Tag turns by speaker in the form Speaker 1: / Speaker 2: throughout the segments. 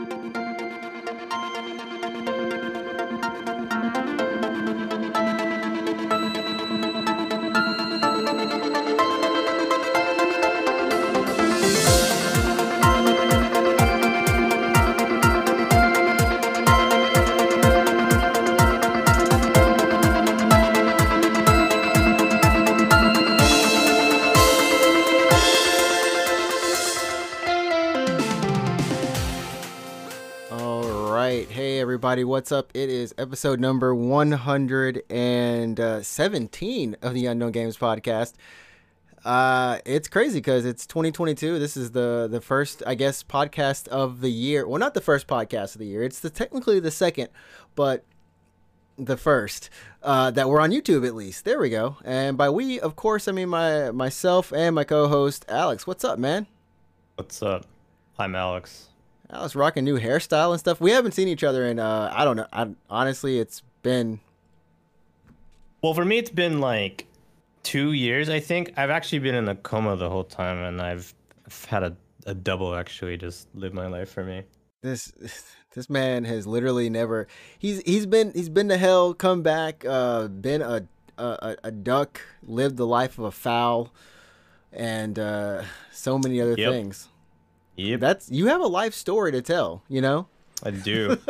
Speaker 1: All everybody. What's up? It is episode number 117 of the Unknown Games podcast. Uh, it's crazy because it's 2022. This is the the first, I guess, podcast of the year. Well, not the first podcast of the year. It's the technically the second, but the first uh, that we're on YouTube at least. There we go. And by we, of course, I mean my myself and my co-host Alex. What's up, man?
Speaker 2: What's up? I'm Alex.
Speaker 1: Alex rocking new hairstyle and stuff. We haven't seen each other in uh I don't know. I, honestly, it's been
Speaker 2: Well, for me, it's been like two years, I think. I've actually been in a coma the whole time, and I've, I've had a, a double actually just live my life for me.
Speaker 1: this this man has literally never he's he's been he's been to hell, come back, uh been a a, a duck, lived the life of a fowl, and uh so many other
Speaker 2: Yep.
Speaker 1: things.
Speaker 2: Yep,
Speaker 1: That's you have a life story to tell, you know?
Speaker 2: I do.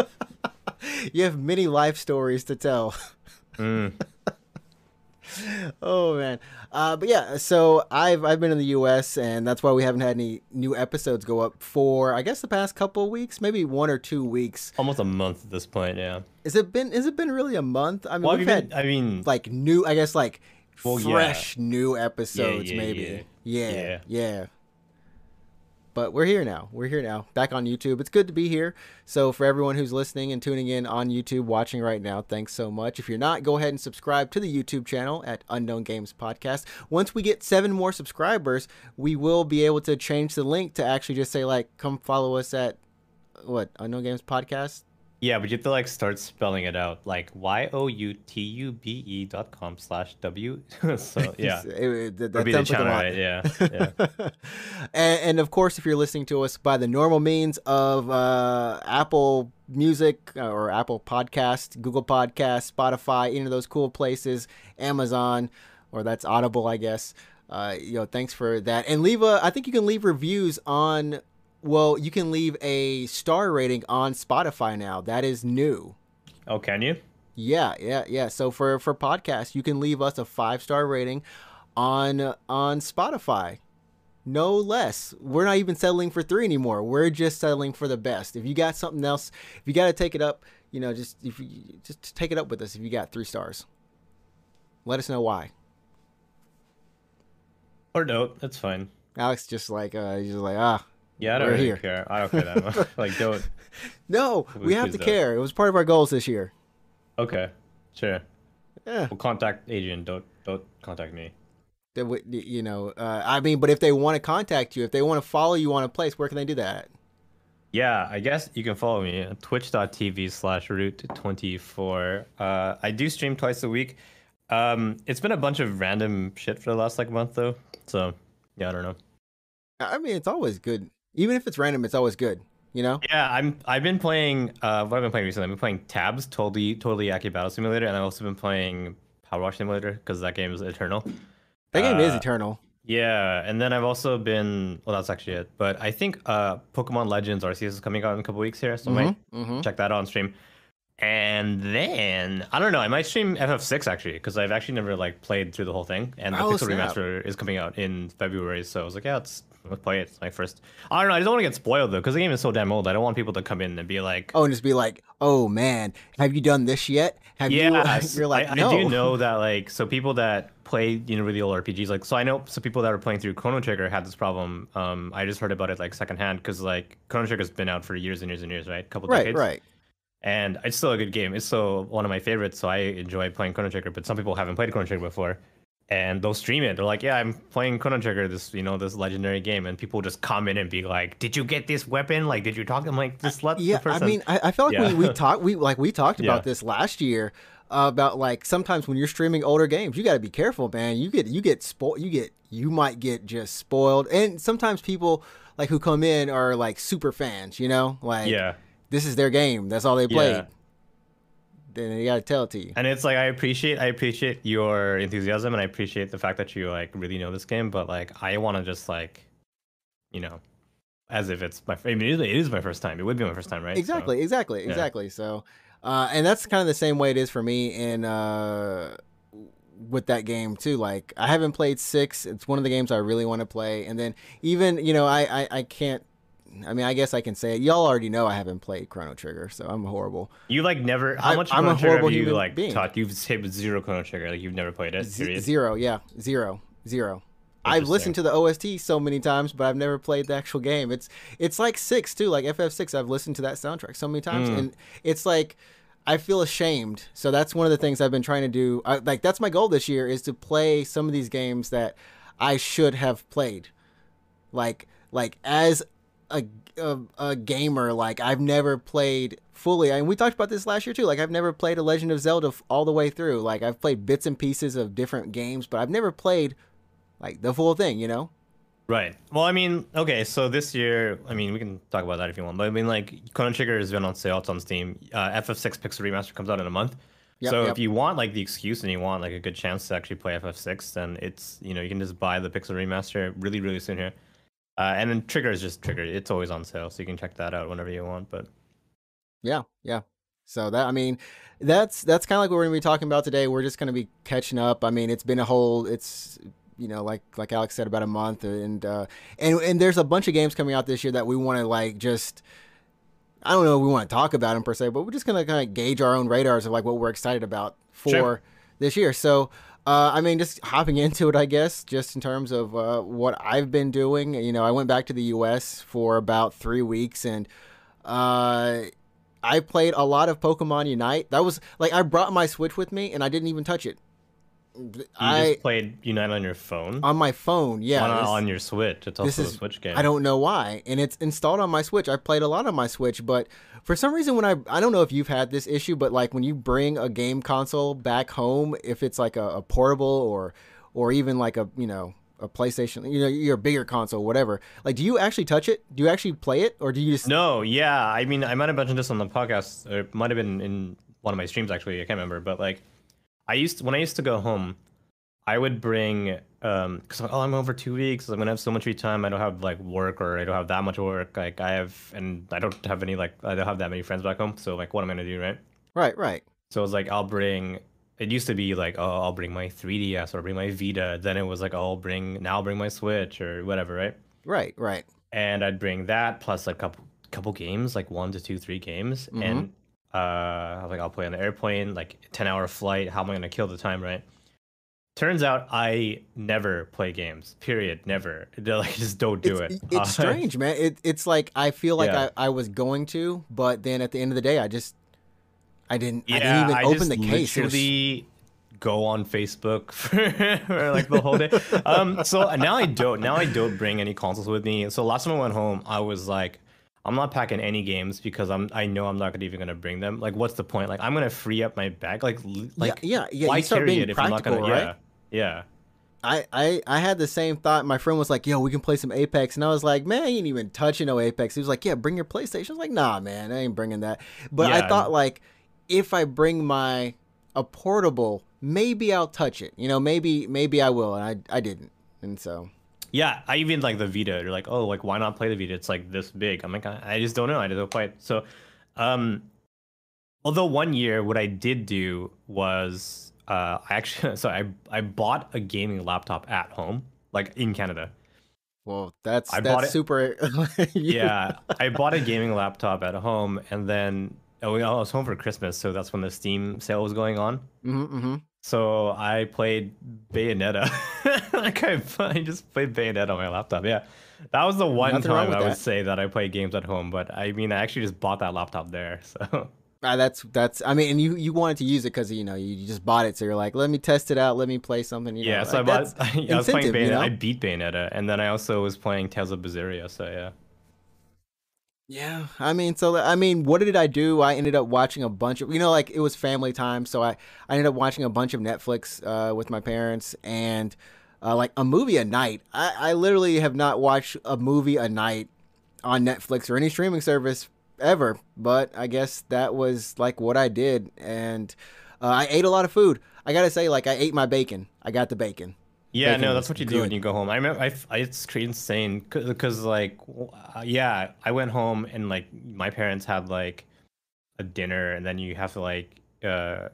Speaker 1: You have many life stories to tell.
Speaker 2: mm.
Speaker 1: oh man uh, but yeah so i've i've been in the us and that's why we haven't had any new episodes go up for i guess the past couple of weeks maybe one or two weeks
Speaker 2: Almost a month at this point, yeah.
Speaker 1: Is it been is it been really a month i mean
Speaker 2: Well,
Speaker 1: we've had
Speaker 2: been, I mean,
Speaker 1: like new i guess like
Speaker 2: Well, yeah.
Speaker 1: fresh new episodes
Speaker 2: yeah,
Speaker 1: maybe yeah.
Speaker 2: Yeah.
Speaker 1: But we're here now. We're here now back on youtube. It's good to be here. So for everyone who's listening and tuning in on youtube watching right now thanks so much. If you're not go ahead and subscribe to the youtube channel at unknown games podcast. Once we get seven more subscribers we will be able to change the link to actually just say like come follow us at what unknown games podcast
Speaker 2: yeah, but you have to like start spelling it out, like y o u t u b e dot com slash w. so yeah,
Speaker 1: It- it- that,
Speaker 2: be the
Speaker 1: sounds like a
Speaker 2: channel, right? Yeah, yeah.
Speaker 1: and, and of course, if you're listening to us by the normal means of uh, Apple Music uh, or Apple Podcast, Google Podcast, Spotify, any of those cool places, Amazon, or that's Audible, I guess. Uh, you know, thanks for that. And leave a. I think you can leave reviews on. Well, you can leave a star rating on Spotify now. That is new.
Speaker 2: Oh, can you?
Speaker 1: Yeah, yeah, yeah. So for for podcasts, you can leave us a five star rating on on Spotify. No less. We're not even settling for three anymore. We're just settling for the best. If you got something else, if you got to take it up, you know, just if you just take it up with us. If you got three stars, let us know why.
Speaker 2: Or don't. That's fine.
Speaker 1: Alex just like uh, he's just like ah.
Speaker 2: Yeah, I don't
Speaker 1: We're
Speaker 2: really
Speaker 1: here.
Speaker 2: care. I don't care that much. like, don't.
Speaker 1: No, we have to care. It was part of our goals this year.
Speaker 2: Okay, sure.
Speaker 1: Yeah.
Speaker 2: We'll contact Adrian. Don't don't contact me.
Speaker 1: That would you know? Uh, I mean, but if they want to contact you, if they want to follow you on a place, where can they do that?
Speaker 2: Yeah, I guess you can follow me at twitch.tv slash root 24. Uh, I do stream twice a week. Um, it's been a bunch of random shit for the last like month though. So yeah, I don't know.
Speaker 1: I mean, it's always good. Even if it's random, it's always good. You know?
Speaker 2: Yeah, I'm I've been playing uh what I've been playing recently. I've been playing Tabs, totally totally Accurate Battle Simulator, and I've also been playing Power Wash Simulator because that game is eternal.
Speaker 1: That game is
Speaker 2: Uh,
Speaker 1: eternal.
Speaker 2: Yeah, and then I've also been well that's actually it. But I think uh Pokemon Legends Arceus is coming out in a couple weeks here, so I might
Speaker 1: Mm-hmm.
Speaker 2: check that out on stream. And then I don't know, I might stream FF6 actually because I've actually never like played through the whole thing, and the
Speaker 1: Oh,
Speaker 2: Pixel
Speaker 1: snap.
Speaker 2: Remaster is coming out in February. So I was like, yeah, let's let's play it. It's my first. I don't know. I just don't want to get spoiled though because the game is so damn old. I don't want people to come in and be like,
Speaker 1: Oh, and just be like, "Oh man, have you done this yet? Have
Speaker 2: yeah,
Speaker 1: you?" You're like,
Speaker 2: I,
Speaker 1: "No."
Speaker 2: I do know that like so people that play you know really old RPGs like so I know some people that are playing through Chrono Trigger had this problem. Um, I just heard about it like secondhand because like Chrono Trigger's been out for years and years and years, right? A couple
Speaker 1: Right,
Speaker 2: decades.
Speaker 1: right.
Speaker 2: and it's still a good game. It's still one of my favorites, so I enjoy playing Chrono Trigger. But some people haven't played Chrono Trigger before, and they'll stream it. They're like, "Yeah, I'm playing Chrono Trigger, this you know this legendary game," and people just comment and be like, "Did you get this weapon? Like, did you talk?" I'm like, "Just let
Speaker 1: Yeah,
Speaker 2: the person."
Speaker 1: I mean, I, I feel like
Speaker 2: Yeah.
Speaker 1: we, we talked we like we talked about
Speaker 2: Yeah.
Speaker 1: this last year. about like sometimes when you're streaming older games, you got to be careful, man. You get you get spoiled. You get you might get just spoiled, and sometimes people like who come in are like super fans. You know, like
Speaker 2: yeah,
Speaker 1: this is their game. That's all they played.
Speaker 2: Yeah.
Speaker 1: Then you got to tell it to you.
Speaker 2: and it's like I appreciate I appreciate your enthusiasm and I appreciate the fact that you like really know this game, but like I want to just like, you know, as if it's my. I mean, it is, it is my first time. It would be my first time, right? So-
Speaker 1: Exactly, exactly,
Speaker 2: yeah.
Speaker 1: exactly. So, uh, and that's kind of the same way it is for me in uh, with that game too. Like I haven't played six. It's one of the games I really want to play. And then even you know I, I I can't. I mean, I guess I can say it. Y'all already know I haven't played Chrono Trigger, so I'm horrible.
Speaker 2: You like never. How
Speaker 1: I-
Speaker 2: much
Speaker 1: I'm a
Speaker 2: Chrono Trigger
Speaker 1: horrible
Speaker 2: you like
Speaker 1: being.
Speaker 2: taught? You've hit zero Chrono Trigger. Like you've never played it.
Speaker 1: Z- zero, yeah, zero, zero. I've listened to the OST so many times, but I've never played the actual game. It's it's like six too, like FF6. I've listened to that soundtrack so many times,
Speaker 2: Mm.
Speaker 1: and it's like I feel ashamed. So that's one of the things I've been trying to do. I, like that's my goal this year is to play some of these games that I should have played. Like like as a a, a gamer, like I've never played fully. I And we talked about this last year too. Like I've never played a Legend of Zelda f- all the way through. Like I've played bits and pieces of different games, but I've never played like the full thing. You know?
Speaker 2: Right. Well, I mean, okay, so this year, I mean, we can talk about that if you want, but I mean, like, Chrono Trigger has been on sale. It's on Steam. Uh, FF6 Pixel Remaster comes out in a month.
Speaker 1: Yep,
Speaker 2: so
Speaker 1: yep.
Speaker 2: if you want like the excuse and you want like a good chance to actually play FF6, then it's you know you can just buy the Pixel Remaster really really soon here. Uh, and then Trigger is just Trigger. It's always on sale, so you can check that out whenever you want. But
Speaker 1: Yeah, yeah. So that I mean, that's that's kind of like what we're gonna be talking about today. We're just gonna be catching up. I mean, it's been a whole. It's you know like like Alex said about a month, and uh, and and there's a bunch of games coming out this year that we want to like just. I don't know if we want to talk about them per se, but we're just gonna kind of gauge our own radars of like what we're excited about for
Speaker 2: Sure.
Speaker 1: this year. So, uh, I mean, just hopping into it, I guess, just in terms of uh, what I've been doing. You know, I went back to the U.S. for about three weeks, and uh, I played a lot of Pokemon Unite. That was like I brought my Switch with me, and I didn't even touch it.
Speaker 2: You
Speaker 1: I
Speaker 2: just played Unite on your phone.
Speaker 1: on my phone, yeah.
Speaker 2: Why on your Switch? It's also a Switch game.
Speaker 1: I don't know why, and it's installed on my Switch. I played a lot on my Switch, but for some reason, when I I don't know if you've had this issue, but like when you bring a game console back home, if it's like a, a portable or or even like a you know a PlayStation, you know, your bigger console, whatever. Like, do you actually touch it? Do you actually play it, or do you just?
Speaker 2: No, yeah. I mean, I might have mentioned this on the podcast, or it might have been in one of my streams actually. I can't remember, but like, I used when I used to go home, I would bring um, cause oh, I'm over two weeks. I'm gonna have so much free time. I don't have like work, or I don't have that much work. Like I have, and I don't have any like I don't have that many friends back home. So like, what am I gonna do, right?
Speaker 1: Right, right.
Speaker 2: So it was like I'll bring. It used to be like, oh, I'll bring my 3DS or bring my Vita. Then it was like, oh, I'll bring now I'll bring my Switch or whatever, right?
Speaker 1: Right, right.
Speaker 2: and I'd bring that plus a couple couple games, like one to two, three games,
Speaker 1: Mhm.
Speaker 2: and uh, I was like I'll play on the airplane, like ten hour flight. How am I gonna kill the time, right? Turns out I never play games. Period. Never. They're like just don't do
Speaker 1: it's,
Speaker 2: it.
Speaker 1: It's
Speaker 2: Uh,
Speaker 1: strange, man. It, it's like I feel like
Speaker 2: Yeah.
Speaker 1: I, I was going to, but then at the end of the day, I just I didn't. I
Speaker 2: Yeah,
Speaker 1: didn't even
Speaker 2: I
Speaker 1: open the case. It was-
Speaker 2: go on Facebook for, for like the whole day. Um, so now I don't. Now I don't bring any consoles with me. So last time I went home, I was like, I'm not packing any games because I'm. I know I'm not gonna even gonna bring them. Like, what's the point? Like, I'm gonna free up my bag. Like, like
Speaker 1: yeah, yeah.
Speaker 2: why
Speaker 1: you start
Speaker 2: carry
Speaker 1: being
Speaker 2: it if I'm not gonna?
Speaker 1: right?
Speaker 2: Yeah, yeah.
Speaker 1: I, I I had the same thought. My friend was like, "Yo, we can play some Apex," and I was like, "Man, I ain't even touching no Apex." He was like, "Yeah, bring your PlayStation." I was like, "Nah, man, I ain't bringing that." But I thought like, if I bring my a portable, maybe I'll touch it. You know, maybe maybe I will, and I I didn't, and so
Speaker 2: Yeah, I even like the Vita. They're like, oh, like why not play the Vita? It's like this big. I'm like, I just don't know. I just don't play it. So, um, although one year what I did do was, uh, I actually so I I bought a gaming laptop at home, like in Canada.
Speaker 1: well, that's
Speaker 2: I
Speaker 1: that's super.
Speaker 2: Yeah, I bought a gaming laptop at home, and then oh, I was home for Christmas, so that's when the Steam sale was going on.
Speaker 1: Mm-hmm, hmm
Speaker 2: So I played Bayonetta. like I, I just played Bayonetta on my laptop. Yeah, that was the one
Speaker 1: Nothing
Speaker 2: time I would
Speaker 1: that.
Speaker 2: say that I play games at home. But I mean, I actually just bought that laptop there. So
Speaker 1: Uh, that's that's. I mean, and you you wanted to use it because you know you, just bought it, so you're like, let me test it out, let me play something. You
Speaker 2: yeah,
Speaker 1: know,
Speaker 2: so I bought.
Speaker 1: that's
Speaker 2: I was playing Bayonetta.
Speaker 1: you know?
Speaker 2: I beat Bayonetta, and then I also was playing Tales of Berseria. So yeah,
Speaker 1: Yeah, I mean, so I mean, what did I do? I ended up watching a bunch of, you know, like it was family time, so I I ended up watching a bunch of Netflix uh, with my parents and uh, like a movie a night. I, I literally have not watched a movie a night on Netflix or any streaming service ever, but I guess that was like what I did, and uh, I ate a lot of food. I gotta say, like I ate my bacon. I got the bacon.
Speaker 2: Yeah, no, that's what you do when you go home. I remember, I, I it's crazy insane because like, uh, yeah, I went home and like my parents had like a dinner, and then you have to like, uh,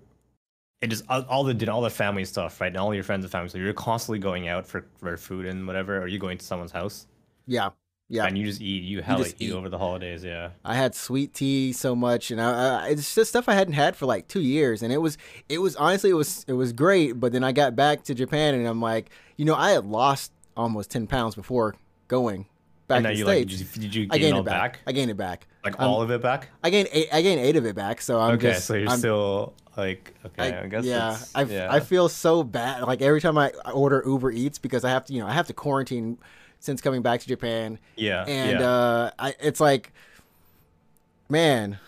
Speaker 2: it just all, all the dinner, all the family stuff, right? And all your friends and family. So you're constantly going out for for food and whatever, or you going to someone's house,
Speaker 1: Yeah, yeah.
Speaker 2: and you just eat. You hella
Speaker 1: just
Speaker 2: eat
Speaker 1: eat.
Speaker 2: over the holidays, yeah.
Speaker 1: I had sweet tea so much, and I, I, it's just stuff I hadn't had for like two years, and it was, it was honestly, it was, it was great. But then I got back to Japan, and I'm like, you know, I had lost almost ten pounds before going back
Speaker 2: and now
Speaker 1: to the
Speaker 2: you like, did you, did you
Speaker 1: I
Speaker 2: gain it
Speaker 1: gained it back.
Speaker 2: back?
Speaker 1: I gained it back.
Speaker 2: Like
Speaker 1: Um,
Speaker 2: all of it back?
Speaker 1: I gained eight. I gained eight of it back. So I'm
Speaker 2: Okay,
Speaker 1: just,
Speaker 2: so you're
Speaker 1: I'm,
Speaker 2: still like, okay, I, guess.
Speaker 1: yeah, I,
Speaker 2: yeah.
Speaker 1: I feel so bad. Like every time I order Uber Eats because I have to, you know, I have to quarantine since coming back to Japan,
Speaker 2: yeah,
Speaker 1: and
Speaker 2: yeah.
Speaker 1: uh, I, it's like, man,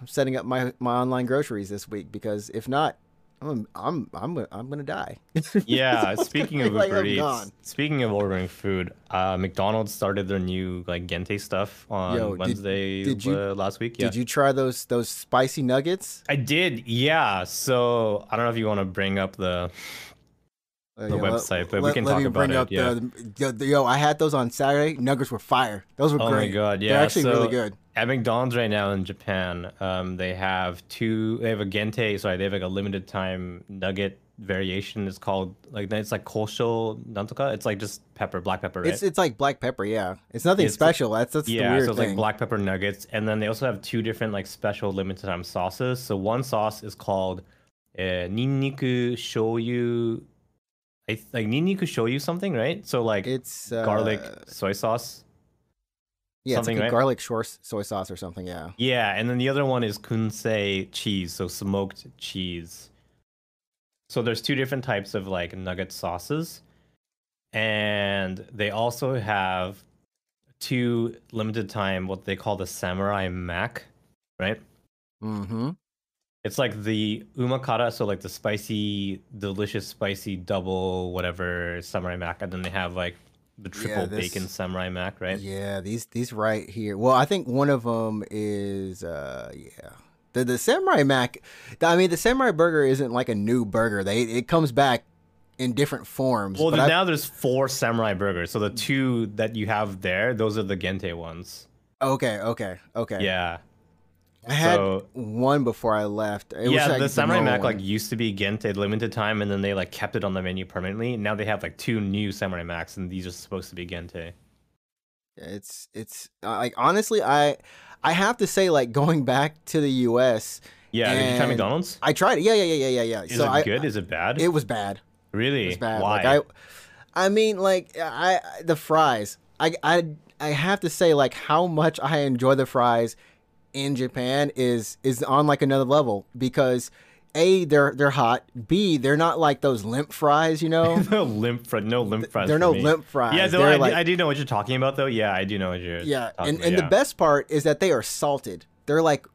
Speaker 1: I'm setting up my my online groceries this week because if not, I'm I'm I'm I'm gonna die.
Speaker 2: Yeah, speaking of
Speaker 1: like
Speaker 2: Uber Eats, speaking of ordering food, uh, McDonald's started their new like Gente stuff on
Speaker 1: Yo, did-
Speaker 2: Wednesday
Speaker 1: did you-
Speaker 2: uh, last week. Yeah,
Speaker 1: Did you try those those spicy nuggets?
Speaker 2: I did. Yeah. So I don't know if you want to bring up the.
Speaker 1: Uh,
Speaker 2: The
Speaker 1: yeah, let-
Speaker 2: website, but we can
Speaker 1: let
Speaker 2: talk
Speaker 1: me
Speaker 2: about
Speaker 1: bring
Speaker 2: it,
Speaker 1: up
Speaker 2: yeah.
Speaker 1: the, the, the- yo. I had those on Saturday. Nuggets were fire. Those were
Speaker 2: Oh
Speaker 1: great.
Speaker 2: my god! Yeah,
Speaker 1: They're actually
Speaker 2: so
Speaker 1: really good.
Speaker 2: At McDonald's right now in Japan, um, they have two. They have a Gente. Sorry, they have like a limited time nugget variation. It's called like it's like kosho nantoka. It's like just pepper, black pepper, right?
Speaker 1: It's it's like black pepper. Yeah, it's nothing
Speaker 2: It's-
Speaker 1: special. That's that's the
Speaker 2: yeah,
Speaker 1: weird
Speaker 2: so it's
Speaker 1: thing.
Speaker 2: like black pepper nuggets, and then they also have two different like special limited time sauces. So one sauce is called uh, ninniku shoyu. I like show you something, right? So like
Speaker 1: it's uh,
Speaker 2: garlic soy sauce.
Speaker 1: Yeah, it's
Speaker 2: something,
Speaker 1: like a
Speaker 2: right?
Speaker 1: garlic shore soy sauce or something. Yeah.
Speaker 2: Yeah, and then the other one is kunsei cheese, so smoked cheese. So there's two different types of like nugget sauces. And they also have two limited time what they call the samurai mac, right?
Speaker 1: Mm-hmm.
Speaker 2: It's like the umakara, so like the spicy, delicious, spicy double whatever samurai mac, and then they have like the triple
Speaker 1: this-
Speaker 2: bacon samurai mac, right?
Speaker 1: Yeah, these these right here. Well, I think one of them is uh yeah. The the samurai mac. I mean, the samurai burger isn't like a new burger. They it comes back in different forms.
Speaker 2: Well, then
Speaker 1: I-
Speaker 2: now there's four samurai burgers. So the two that you have there, those are the gente ones.
Speaker 1: okay, okay, okay.
Speaker 2: Yeah.
Speaker 1: I had
Speaker 2: so-
Speaker 1: one before I left. It was
Speaker 2: yeah,
Speaker 1: like
Speaker 2: the samurai mac like used to be gente limited time, and then they like kept it on the menu permanently. Now they have like two new samurai macs, and these are supposed to be gente.
Speaker 1: It's it's uh, like honestly, I I have to say like going back to the U.S.
Speaker 2: Yeah, did you try McDonald's?
Speaker 1: I tried it. Yeah, yeah, yeah, yeah, yeah, yeah.
Speaker 2: Is
Speaker 1: so
Speaker 2: it
Speaker 1: I,
Speaker 2: good? Is it bad?
Speaker 1: It was bad.
Speaker 2: really?
Speaker 1: It was bad.
Speaker 2: Why?
Speaker 1: Like I, I mean, like I- the fries. I I I have to say like how much I enjoy the fries in Japan is is on like another level because a they're they're hot. B they're not like those limp fries, you know.
Speaker 2: no limp fries. No limp fries.
Speaker 1: they're no
Speaker 2: me.
Speaker 1: limp fries.
Speaker 2: Yeah, though I,
Speaker 1: like-
Speaker 2: do, I do know what you're talking about, though. Yeah, I do know what you're.
Speaker 1: yeah,
Speaker 2: talking
Speaker 1: and and
Speaker 2: yeah.
Speaker 1: the best part is that they are salted. They're like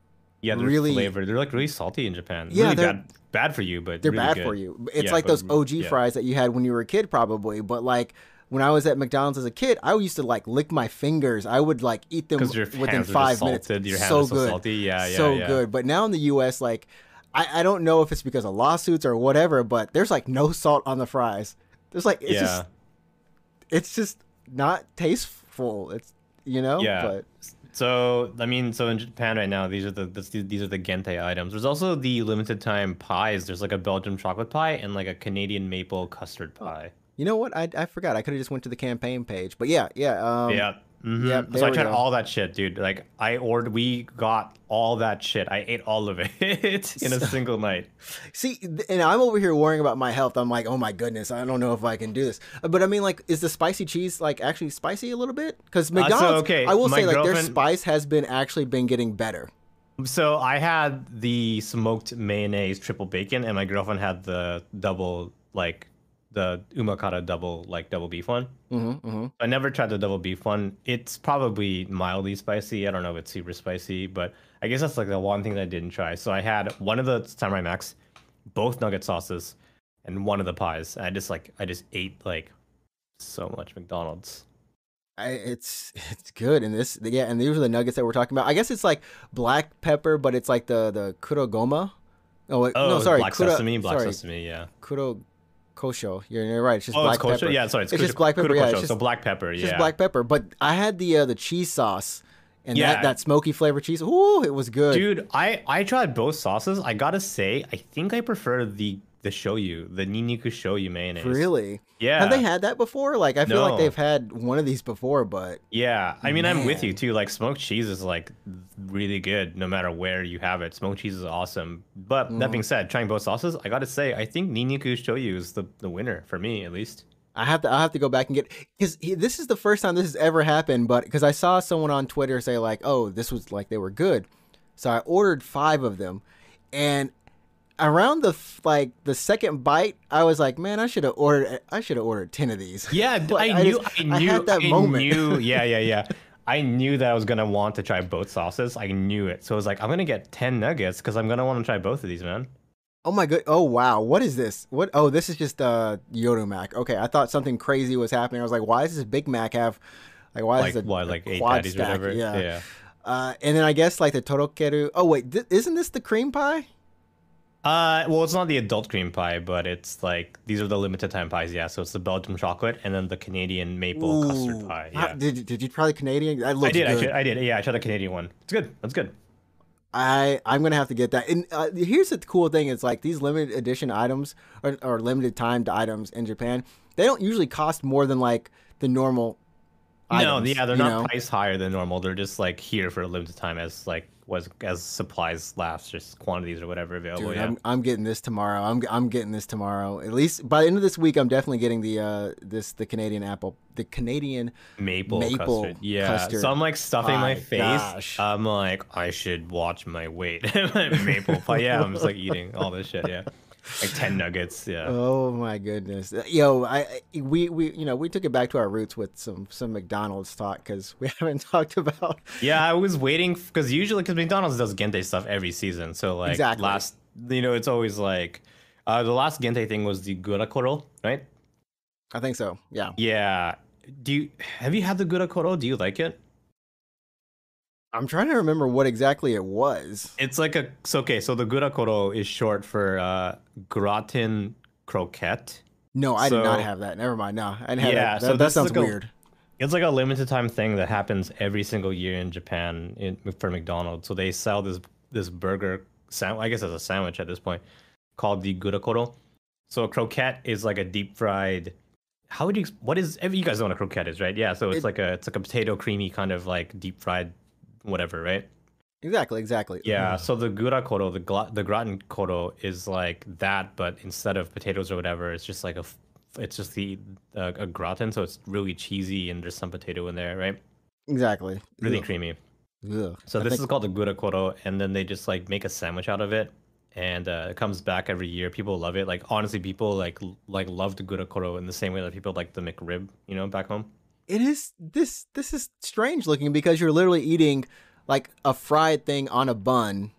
Speaker 2: Yeah, they're
Speaker 1: really-
Speaker 2: flavored. They're like really salty in Japan.
Speaker 1: Yeah,
Speaker 2: really bad, bad for you, but
Speaker 1: they're
Speaker 2: really
Speaker 1: bad
Speaker 2: good.
Speaker 1: for you. It's
Speaker 2: Yeah,
Speaker 1: like
Speaker 2: but
Speaker 1: those OG
Speaker 2: yeah.
Speaker 1: fries that you had when you were a kid, probably. But like when I was at McDonald's as a kid, I used to like lick my fingers. I would like eat them within five minutes.
Speaker 2: salted. Your hands
Speaker 1: so
Speaker 2: are so
Speaker 1: good,
Speaker 2: salty. Yeah, yeah,
Speaker 1: so
Speaker 2: yeah.
Speaker 1: good. But now in the U.S., like I, I don't know if it's because of lawsuits or whatever, but there's like no salt on the fries. There's like it's
Speaker 2: yeah.
Speaker 1: just it's just not tasteful. It's you know.
Speaker 2: Yeah.
Speaker 1: But
Speaker 2: So I mean, so in Japan right now, these are the this, these are the gente items. There's also the limited time pies. There's like a Belgian chocolate pie and like a Canadian maple custard pie.
Speaker 1: You know what? I, I forgot. I could have just went to the campaign page. But yeah, yeah. Um,
Speaker 2: yeah. mhm.
Speaker 1: yep,
Speaker 2: so I tried
Speaker 1: go.
Speaker 2: all that shit, dude. Like I ordered, we got all that shit. I ate all of it in a single night.
Speaker 1: See, and I'm over here worrying about my health. I'm like, oh my goodness, I don't know if I can do this. Uh, But I mean, like, is the spicy cheese like actually spicy a little bit? Because
Speaker 2: so,
Speaker 1: McDonald's,
Speaker 2: okay,
Speaker 1: I will
Speaker 2: my
Speaker 1: say, like, their spice has been actually been getting better.
Speaker 2: So I had the smoked mayonnaise triple bacon, and my girlfriend had the double like the umakara double like double beef one.
Speaker 1: Mm-hmm, mm-hmm.
Speaker 2: I never tried the double beef one. It's probably mildly spicy. I don't know if it's super spicy, but I guess that's like the one thing that I didn't try. So I had one of the samurai macs, both nugget sauces, and one of the pies. I just like I just ate like so much McDonald's.
Speaker 1: I, it's it's good and this yeah and these are the nuggets that we're talking about. I guess it's like black pepper, but it's like the the kurogoma. Oh, wait,
Speaker 2: Oh,
Speaker 1: no, sorry,
Speaker 2: black
Speaker 1: kuro,
Speaker 2: sesame, black
Speaker 1: sorry,
Speaker 2: sesame, yeah.
Speaker 1: kuro kosho. You're, you're right. It's just
Speaker 2: Oh,
Speaker 1: black
Speaker 2: it's kosho.
Speaker 1: pepper.
Speaker 2: Yeah, sorry, it's,
Speaker 1: It's just black pepper,
Speaker 2: kudo
Speaker 1: yeah,
Speaker 2: kosho,
Speaker 1: it's just-
Speaker 2: so black pepper.
Speaker 1: It's
Speaker 2: yeah,
Speaker 1: just black pepper. But I had the uh, the cheese sauce and
Speaker 2: Yeah.
Speaker 1: that, that smoky flavor cheese. Ooh, it was good.
Speaker 2: Dude, I I tried both sauces. I gotta say, I think I prefer the the shoyu, the ninniku shoyu mayonnaise.
Speaker 1: really?
Speaker 2: Yeah.
Speaker 1: Have they had that before? Like I feel like they've had one of these before, but
Speaker 2: Yeah, I mean, I'm with you too. Like smoked cheese is like really good, no matter where you have it. Smoked cheese is awesome. But
Speaker 1: Mm-hmm.
Speaker 2: that being said, trying both sauces, I gotta say, I think ninniku shoyu is the the winner for me at least.
Speaker 1: I have to I have to go back and get because this is the first time this has ever happened. But because I saw someone on Twitter say like, "Oh, this was like they were good," so I ordered five of them, and around the like the second bite, I was like, "Man, I should have ordered I should have ordered ten of these."
Speaker 2: Yeah,
Speaker 1: Like,
Speaker 2: I knew,
Speaker 1: just-
Speaker 2: I knew, I
Speaker 1: had that
Speaker 2: I
Speaker 1: moment.
Speaker 2: knew, yeah, yeah, yeah. I knew that I was gonna want to try both sauces. I knew it, so I was like, I'm gonna get ten nuggets because I'm gonna want to try both of these, man.
Speaker 1: Oh my good. Oh wow. What is this? What? Oh, this is just uh Yoru Mac. Okay, I thought something crazy was happening. I was like, why does this Big Mac have like why
Speaker 2: Like
Speaker 1: is it
Speaker 2: what, like eight patties or whatever?
Speaker 1: Yeah.
Speaker 2: yeah.
Speaker 1: Uh, and then I guess like the torokeru. Oh wait, th- isn't this the cream pie?
Speaker 2: Uh, well, it's not the adult cream pie, but it's like these are the limited time pies. Yeah, so it's the Belgium chocolate and then the Canadian maple custard
Speaker 1: Ooh.
Speaker 2: pie.
Speaker 1: How-
Speaker 2: Yeah,
Speaker 1: did did you try the Canadian? That looks
Speaker 2: I did.
Speaker 1: good.
Speaker 2: Actually, I did. Yeah, I tried the Canadian one. It's good. That's good.
Speaker 1: I I'm gonna have to get that. And uh, here's the cool thing: is like these limited edition items or, or limited timed items in Japan. They don't usually cost more than like the normal.
Speaker 2: no, yeah, they're not
Speaker 1: know?
Speaker 2: priced higher than normal. They're just like here for a limited time as like was as supplies last, just quantities or whatever available.
Speaker 1: Dude,
Speaker 2: yeah.
Speaker 1: I'm, I'm getting this tomorrow. I'm I'm getting this tomorrow. At least by the end of this week, I'm definitely getting the uh this the Canadian apple, the Canadian.
Speaker 2: maple,
Speaker 1: maple
Speaker 2: custard. Yeah.
Speaker 1: custard.
Speaker 2: So I'm like stuffing my
Speaker 1: My
Speaker 2: face.
Speaker 1: gosh.
Speaker 2: I'm like, I should watch my weight. maple pie. Yeah, I'm just like eating all this shit. Yeah. Like 10 nuggets. Yeah.
Speaker 1: Oh my goodness, yo! I, we we you know we took it back to our roots with some some McDonald's talk because we haven't talked about
Speaker 2: yeah, I was waiting because usually, because McDonald's does Gente stuff every season. So like
Speaker 1: Exactly.
Speaker 2: last, you know, it's always like, uh, the last Gente thing was the Gurakoro, right?
Speaker 1: I think so. Yeah.
Speaker 2: Yeah. Do you, have you had the Gurakoro? Do you like it?
Speaker 1: I'm trying to remember what exactly it was.
Speaker 2: It's like a, so okay, so the Gurakoro is short for uh, gratin croquette.
Speaker 1: No, I did not have that. Never mind. No, I didn't have
Speaker 2: Yeah,
Speaker 1: that.
Speaker 2: so
Speaker 1: That, sounds
Speaker 2: like a-
Speaker 1: weird.
Speaker 2: It's like a limited time thing that happens every single year in Japan in, for McDonald's. So they sell this this burger sandwich. I guess it's a sandwich at this point called the gurakoro. So a croquette is like a deep fried. How would you? What is? You guys know what a croquette is, right? Yeah. So it's
Speaker 1: It-
Speaker 2: like a it's like a potato creamy kind of like deep fried, whatever, right?
Speaker 1: Exactly. Exactly.
Speaker 2: Yeah. So the gurakoro, the gla- the gratin koro is like that, but instead of potatoes or whatever, it's just like a it's just the uh, a gratin, so it's really cheesy and there's some potato in there, right?
Speaker 1: Exactly.
Speaker 2: Really
Speaker 1: Ugh.
Speaker 2: creamy.
Speaker 1: Ugh.
Speaker 2: So
Speaker 1: I
Speaker 2: this
Speaker 1: think-
Speaker 2: is called the gurakoro, and then they just like make a sandwich out of it, and uh, it comes back every year. People love it. Like honestly, people like like love the gurakoro in the same way that people like the McRib, you know, back home.
Speaker 1: It is this this is strange looking because you're literally eating like a fried thing on a bun,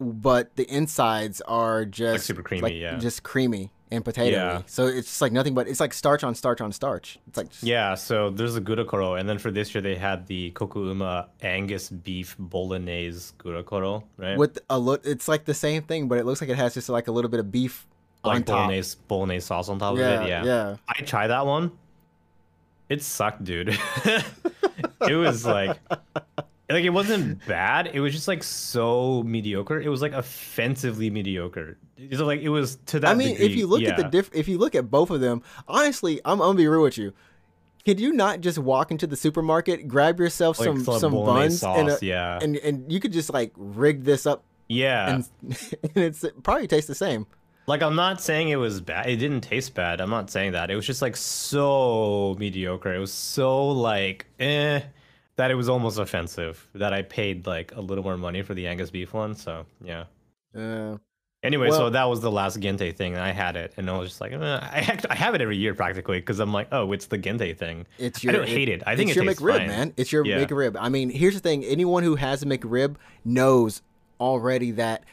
Speaker 1: but the insides are just like
Speaker 2: super creamy,
Speaker 1: like,
Speaker 2: yeah.
Speaker 1: just creamy and potato.
Speaker 2: Yeah.
Speaker 1: So it's just like nothing but it's like starch on starch on starch. It's like
Speaker 2: Yeah. So there's a gurakoro, and then for this year they had the kokuuma Angus beef bolognese gurakoro, right?
Speaker 1: with a look. It's like the same thing, but it looks like it has just like a little bit of beef on
Speaker 2: like
Speaker 1: top.
Speaker 2: bolognese bolognese sauce on top
Speaker 1: Yeah,
Speaker 2: of it. Yeah.
Speaker 1: yeah.
Speaker 2: I tried that one. It sucked, dude. it was like like it wasn't bad. It was just like so mediocre. It was like offensively mediocre. It's like it was to that
Speaker 1: I mean, if you look at the diff, if you look at both of them, honestly, I'm, I'm gonna be real with you. Could you not just walk into the supermarket, grab yourself
Speaker 2: like
Speaker 1: some
Speaker 2: some
Speaker 1: buns, and, a,
Speaker 2: yeah.
Speaker 1: and and you could just like rig this up,
Speaker 2: yeah.
Speaker 1: and, and it's it probably tastes the same.
Speaker 2: Like I'm not saying it was bad. It didn't taste bad. I'm not saying that. It was just like so mediocre. It was so like eh that it was almost offensive that I paid like a little more money for the Angus beef one. So yeah.
Speaker 1: Uh,
Speaker 2: Anyway, so that was the last Gente thing, and I had it, and I was just like, eh, I act- I have it every year practically because I'm like, oh, it's the Gente thing.
Speaker 1: It's your, I
Speaker 2: don't hate it. I think
Speaker 1: it's
Speaker 2: it
Speaker 1: your McRib,
Speaker 2: fine.
Speaker 1: man. It's your
Speaker 2: Yeah.
Speaker 1: McRib. I mean, here's the thing: anyone who has a McRib knows already that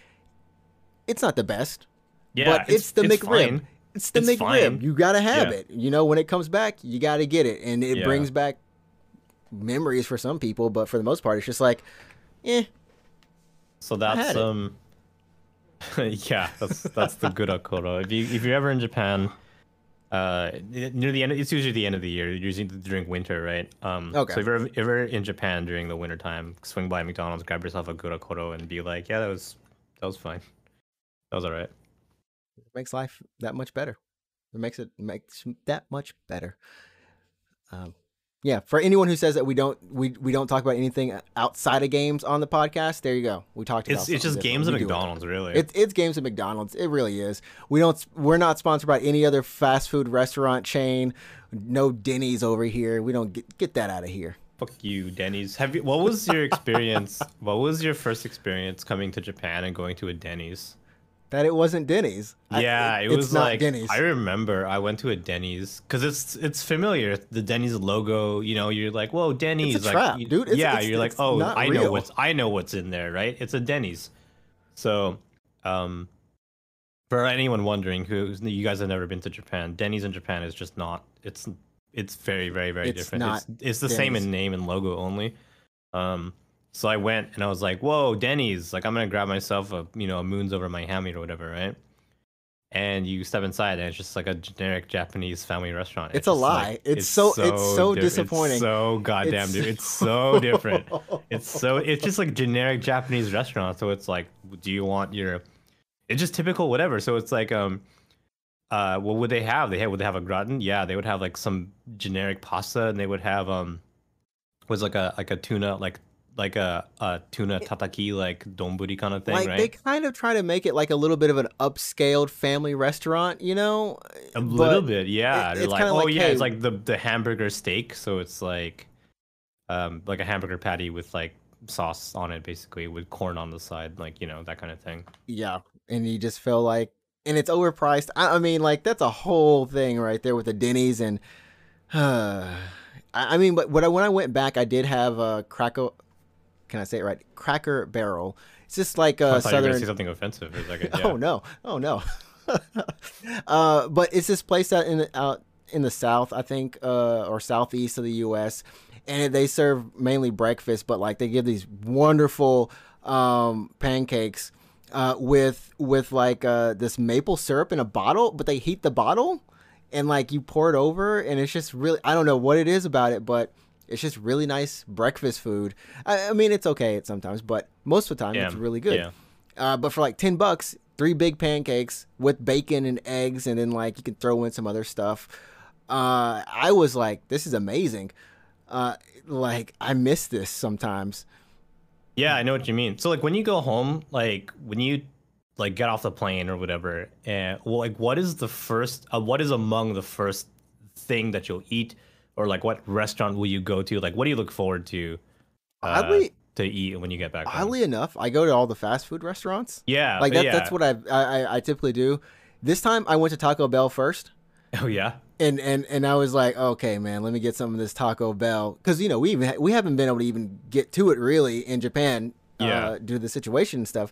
Speaker 1: it's not the best,
Speaker 2: Yeah,
Speaker 1: but it's, the
Speaker 2: it's
Speaker 1: McRib.
Speaker 2: fine.
Speaker 1: It's the
Speaker 2: It's
Speaker 1: McRib.
Speaker 2: fine.
Speaker 1: You gotta have
Speaker 2: Yeah.
Speaker 1: it. You know, when it comes back, you gotta get it, and it
Speaker 2: Yeah.
Speaker 1: brings back memories for some people. But for the most part, it's just like, eh,
Speaker 2: So that's um, yeah, that's that's the gurakoro. If you if you're ever in Japan, uh, near the end, it's usually the end of the year, usually during winter, right? Um,
Speaker 1: Okay.
Speaker 2: So if you're ever in Japan during the winter time, swing by McDonald's, grab yourself a gurakoro, and be like, yeah, that was that was fine. That was all right.
Speaker 1: It makes life that much better. It makes it makes that much better. Um, yeah, for anyone who says that we don't we, we don't talk about anything outside of games on the podcast, there you go. We talked about
Speaker 2: It's it's just games at
Speaker 1: different. We do it.
Speaker 2: McDonald's, really.
Speaker 1: It's it's games at McDonald's. It really is. We don't. We're not sponsored by any other fast food restaurant chain. No Denny's over here. We don't get get that out of here.
Speaker 2: Fuck you, Denny's. Have you? What was your experience? what was your first experience coming to Japan and going to a Denny's?
Speaker 1: That it wasn't Denny's. I-
Speaker 2: Yeah, it
Speaker 1: it's
Speaker 2: was
Speaker 1: not
Speaker 2: like
Speaker 1: Denny's.
Speaker 2: I remember I went to a Denny's because it's it's familiar. The Denny's logo, you know, you're like, whoa, Denny's, like,
Speaker 1: trap,
Speaker 2: you-
Speaker 1: dude. It's-
Speaker 2: yeah,
Speaker 1: it's-
Speaker 2: you're like, oh, I know
Speaker 1: real.
Speaker 2: what's I know what's in there, right? It's a Denny's. So, um, for anyone wondering who you guys have never been to Japan, Denny's in Japan is just not. It's it's very very very
Speaker 1: It's
Speaker 2: different.
Speaker 1: not
Speaker 2: it's it's the same in name and logo only. Um, so I went and I was like, "Whoa, Denny's! Like, I'm gonna grab myself a you know a moons over my hammy or whatever, right?" And you step inside and it's just like a generic Japanese family restaurant.
Speaker 1: It's a lie.
Speaker 2: like-
Speaker 1: It's so- it's so
Speaker 2: di-
Speaker 1: disappointing.
Speaker 2: It's so goddamn
Speaker 1: It's-
Speaker 2: dude. It's so different. It's so it's just like generic Japanese restaurant. So it's like, do you want your? It's just typical whatever. So it's like um, uh, what would they have? They have would they have a gratin? Yeah, they would have like some generic pasta, and they would have um, was like a like a tuna like like a, a tuna tataki like donburi kind of thing,
Speaker 1: like
Speaker 2: right?
Speaker 1: they kind of try to make it like a little bit of an upscaled family restaurant, you know?
Speaker 2: A little
Speaker 1: But
Speaker 2: bit, yeah.
Speaker 1: it- it's
Speaker 2: like, oh
Speaker 1: like,
Speaker 2: yeah,
Speaker 1: hey-
Speaker 2: it's like the the hamburger steak, so it's like, um, like a hamburger patty with like sauce on it, basically with corn on the side, like you know that kind of thing.
Speaker 1: Yeah, and you just feel like, and it's overpriced. I, I mean, like that's a whole thing right there with the Denny's, and uh, I, mean, but when I when I went back, I did have a cracker. Can I say it right? Cracker Barrel. It's just like
Speaker 2: I
Speaker 1: a
Speaker 2: thought you were say something offensive. A, yeah.
Speaker 1: Oh no! Oh no! uh, but it's this place out in the, out in the south, I think, uh, or southeast of the U.S. And they serve mainly breakfast, but like they give these wonderful um, pancakes uh, with with like uh, this maple syrup in a bottle. But they heat the bottle, and like you pour it over, and it's just really I don't know what it is about it, but it's just really nice breakfast food. I, I mean, it's okay sometimes, but most of the time
Speaker 2: Yeah,
Speaker 1: it's really good.
Speaker 2: yeah.
Speaker 1: Uh, but for like ten bucks, three big pancakes with bacon and eggs, and then like you can throw in some other stuff. Uh, I was like, this is amazing. Uh, like I miss this sometimes.
Speaker 2: Yeah, I know what you mean. So like when you go home, like when you like get off the plane or whatever, and well, like what is the first? Uh, what is among the first thing that you'll eat, or like what restaurant will you go to? Like what do you look forward to? Uh,
Speaker 1: Oddly-
Speaker 2: to eat when you get back home.
Speaker 1: Oddly enough, I go to all the fast food restaurants.
Speaker 2: yeah,
Speaker 1: Like that,
Speaker 2: yeah.
Speaker 1: that's what I, I I typically do. This time I went to Taco Bell first.
Speaker 2: Oh yeah.
Speaker 1: and and and I was like, okay, man, let me get some of this Taco Bell because you know we even we haven't been able to even get to it really in Japan,
Speaker 2: Yeah.
Speaker 1: uh, due to the situation and stuff.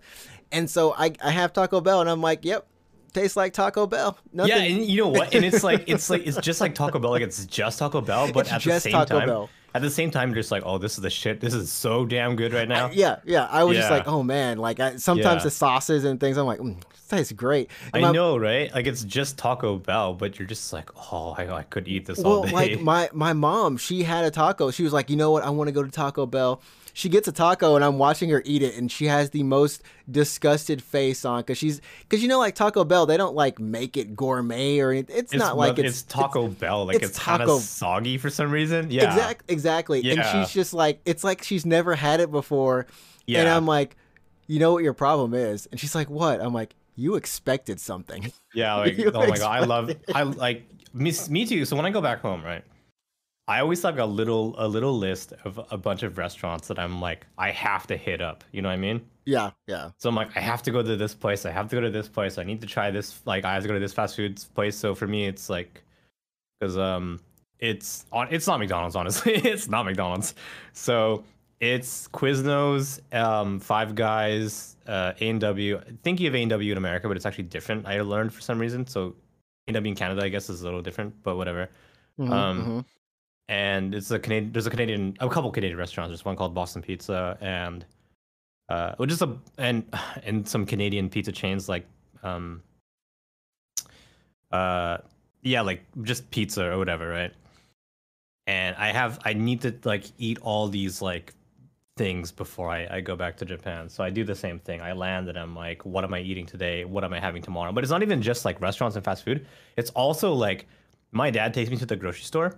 Speaker 1: And so I I have Taco Bell and I'm like, yep, tastes like Taco Bell. Nothing,
Speaker 2: Yeah, and you know what? And it's like it's like it's just like Taco Bell. Like it's just Taco Bell, but
Speaker 1: It's
Speaker 2: at the same
Speaker 1: Taco
Speaker 2: time,
Speaker 1: Bell.
Speaker 2: at the same time, you're just like, oh, this is the shit. This is so damn good right now.
Speaker 1: yeah, yeah. I was just like, oh man, like I, sometimes
Speaker 2: Yeah.
Speaker 1: the sauces and things, I'm like, mm, this tastes great. And
Speaker 2: I
Speaker 1: my-
Speaker 2: know, right? Like it's just Taco Bell, but you're just like, oh, I, I could eat this
Speaker 1: Well,
Speaker 2: all day.
Speaker 1: like my my mom, she had a taco. She was like, you know what? I want to go to Taco Bell. She gets a taco, and I'm watching her eat it, and she has the most disgusted face on because she's because you know like Taco Bell, they don't like make it gourmet or anything. It's,
Speaker 2: it's
Speaker 1: not like
Speaker 2: noth-
Speaker 1: it's,
Speaker 2: Taco Bell. Like
Speaker 1: it's
Speaker 2: it's, kind
Speaker 1: Taco-
Speaker 2: of soggy for some reason. Yeah.
Speaker 1: Exact, exactly. And she's just like, it's like she's never had it before. And I'm like, you know what your problem is? And she's like, what? I'm like, you expected something.
Speaker 2: Yeah, like oh my god, I love I like me, me too. So when I go back home, right? I always have a little a little list of a bunch of restaurants that I'm like I have to hit up. You know what I mean?
Speaker 1: Yeah, yeah.
Speaker 2: So I'm like I have to go to this place. I have to go to this place. I need to try this. Like I have to go to this fast food place. So for me, it's like because um it's on it's not McDonald's honestly. it's not McDonald's. So it's Quiznos, um, Five Guys, uh, A and W. Thinking of A and W in America, but it's actually different. I learned for some reason. So A and W in Canada, I guess, is a little different, but whatever.
Speaker 1: Mhm,
Speaker 2: Um,
Speaker 1: mhm.
Speaker 2: And it's a Canadian. There's a Canadian, a couple Canadian restaurants. There's one called Boston Pizza, and uh, well, just a and and some Canadian pizza chains like um, uh, yeah, like just pizza or whatever, right? And I have, I need to like eat all these like things before I, I go back to Japan. So I do the same thing. I land and I'm like, what am I eating today? What am I having tomorrow? But it's not even just like restaurants and fast food. It's also like my dad takes me to the grocery store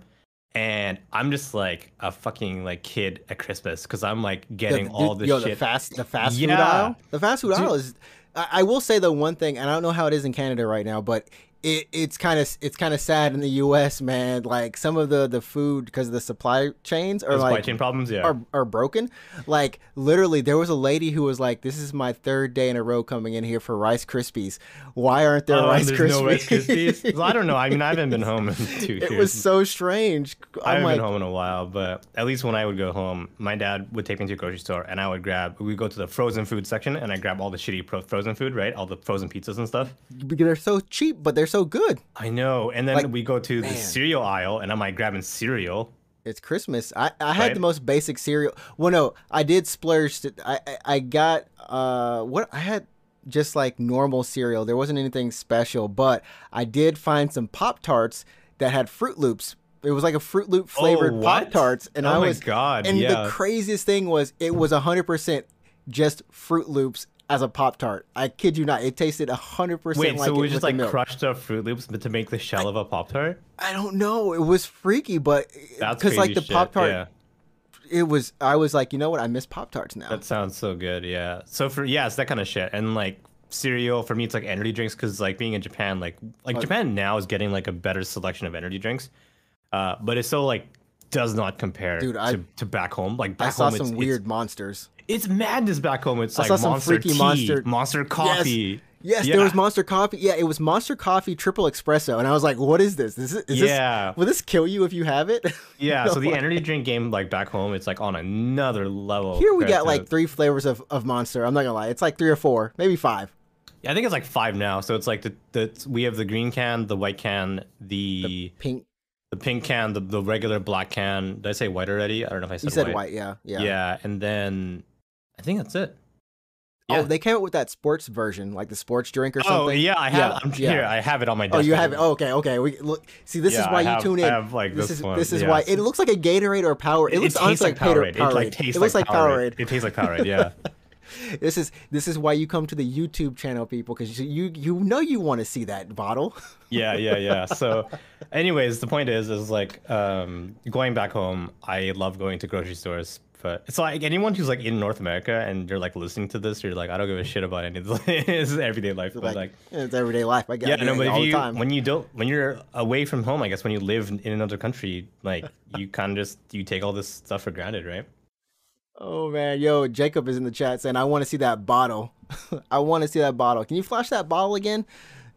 Speaker 2: and I'm just like a fucking like kid at Christmas because I'm like getting
Speaker 1: The-
Speaker 2: all this
Speaker 1: yo,
Speaker 2: shit.
Speaker 1: the fast the fast food aisle. The fast food
Speaker 2: Dude.
Speaker 1: aisle is. I, I will say the one thing, and I don't know how it is in Canada right now, but it, it's kind of it's kind of sad in the U.S. Man, like some of the the food because the supply chains are
Speaker 2: The supply
Speaker 1: like
Speaker 2: chain problems, yeah.
Speaker 1: are, are broken. Like literally, there was a lady who was like, "This is my third day in a row coming in here for Rice Krispies. Why aren't there
Speaker 2: Oh,
Speaker 1: Rice Krispies?"
Speaker 2: no Rice Krispies. Well, I don't know. I mean, I haven't been home in two years.
Speaker 1: it was so strange.
Speaker 2: I
Speaker 1: I'm
Speaker 2: haven't
Speaker 1: like,
Speaker 2: been home in a while, but at least when I would go home, my dad would take me to a grocery store, and I would grab. We go to the frozen food section, and I grab all the shitty pro- frozen food, right? All the frozen pizzas and stuff.
Speaker 1: because they're so cheap, but they're so good.
Speaker 2: I know. And then
Speaker 1: Like,
Speaker 2: we go to
Speaker 1: man.
Speaker 2: the cereal aisle, and I'm like grabbing cereal.
Speaker 1: It's Christmas. I, I had
Speaker 2: Right?
Speaker 1: the most basic cereal. Well, no, I did splurge. To, I, I I got uh what I had just like normal cereal. There wasn't anything special, but I did find some Pop Tarts that had Froot Loops. It was like a Froot Loop flavored
Speaker 2: Oh.
Speaker 1: Pop Tarts, and
Speaker 2: oh
Speaker 1: I
Speaker 2: my
Speaker 1: was
Speaker 2: god!
Speaker 1: and
Speaker 2: yeah.
Speaker 1: the craziest thing was it was hundred percent just Froot Loops as a Pop Tart. I kid you not. It tasted hundred percent
Speaker 2: Wait,
Speaker 1: like
Speaker 2: so
Speaker 1: it
Speaker 2: we just like crushed up Froot Loops but to make the shell of a Pop Tart?
Speaker 1: I don't know. It was freaky, but because like the Pop Tart,
Speaker 2: Yeah,
Speaker 1: it was. I was like, you know what? I miss Pop Tarts now.
Speaker 2: that sounds so good. Yeah. So for yeah, it's that kind of shit. And like cereal for me, it's like energy drinks because like being in Japan, like like
Speaker 1: Oh.
Speaker 2: Japan now is getting like a better selection of energy drinks, uh, but it still like does not compare
Speaker 1: Dude, I-
Speaker 2: to, to back home. Like back
Speaker 1: I saw
Speaker 2: home,
Speaker 1: some
Speaker 2: it's,
Speaker 1: weird monsters.
Speaker 2: It's, madness back home. It's
Speaker 1: I
Speaker 2: like
Speaker 1: saw some
Speaker 2: monster
Speaker 1: freaky
Speaker 2: tea,
Speaker 1: monster-
Speaker 2: monster coffee.
Speaker 1: Yes,
Speaker 2: Yeah.
Speaker 1: there was Monster Coffee. Yeah, it was Monster Coffee Triple Espresso, and I was like, "What is this? Is, this, is
Speaker 2: Yeah.
Speaker 1: this will this kill you if you have it?"
Speaker 2: Yeah,
Speaker 1: No,
Speaker 2: so the
Speaker 1: like-
Speaker 2: energy drink game like back home, it's like on another level.
Speaker 1: Here we got like three flavors of, of Monster. I'm not gonna lie, it's like three or four, maybe five.
Speaker 2: Yeah, I think it's like five now. So it's like the, the we have the green can, the white can, the
Speaker 1: Pink.
Speaker 2: the pink can, the, the regular black can. Did I say white already? I don't know if I said,
Speaker 1: You said
Speaker 2: white.
Speaker 1: white, yeah, yeah.
Speaker 2: Yeah. and then I think that's it.
Speaker 1: Oh, they came up with that sports version, like the sports drink or something.
Speaker 2: Oh yeah, I have.
Speaker 1: Yeah,
Speaker 2: I'm
Speaker 1: yeah.
Speaker 2: here. I have it on my desk.
Speaker 1: Oh, you have it. Oh, okay, okay. We look. See, this is why
Speaker 2: I
Speaker 1: you tune in.
Speaker 2: I have, like,
Speaker 1: this
Speaker 2: this
Speaker 1: is
Speaker 2: one,
Speaker 1: this is
Speaker 2: yeah.
Speaker 1: why it looks like a Gatorade or Power. It,
Speaker 2: It,
Speaker 1: looks
Speaker 2: tastes
Speaker 1: honestly
Speaker 2: like
Speaker 1: like
Speaker 2: Powerade.
Speaker 1: Powerade.
Speaker 2: It like tastes
Speaker 1: it looks like
Speaker 2: Powerade.
Speaker 1: Powerade.
Speaker 2: It tastes like Powerade. Yeah.
Speaker 1: This is this is why you come to the YouTube channel, people, because you you know you want to see that bottle.
Speaker 2: yeah yeah yeah so anyways the point is is like um going back home i love going to grocery stores but it's like anyone who's like in north america and you're like listening to this you're like i don't give a shit about any of this this is everyday life but
Speaker 1: like,
Speaker 2: like
Speaker 1: it's everyday life. I get
Speaker 2: yeah
Speaker 1: it
Speaker 2: no but
Speaker 1: all
Speaker 2: if
Speaker 1: the
Speaker 2: you
Speaker 1: time.
Speaker 2: when you don't when you're away from home i guess when you live in another country like you kind of just you take all this stuff for granted right
Speaker 1: Oh man, yo, Jacob is in the chat saying, "I want to see that bottle. I want to see that bottle. Can you flash that bottle again?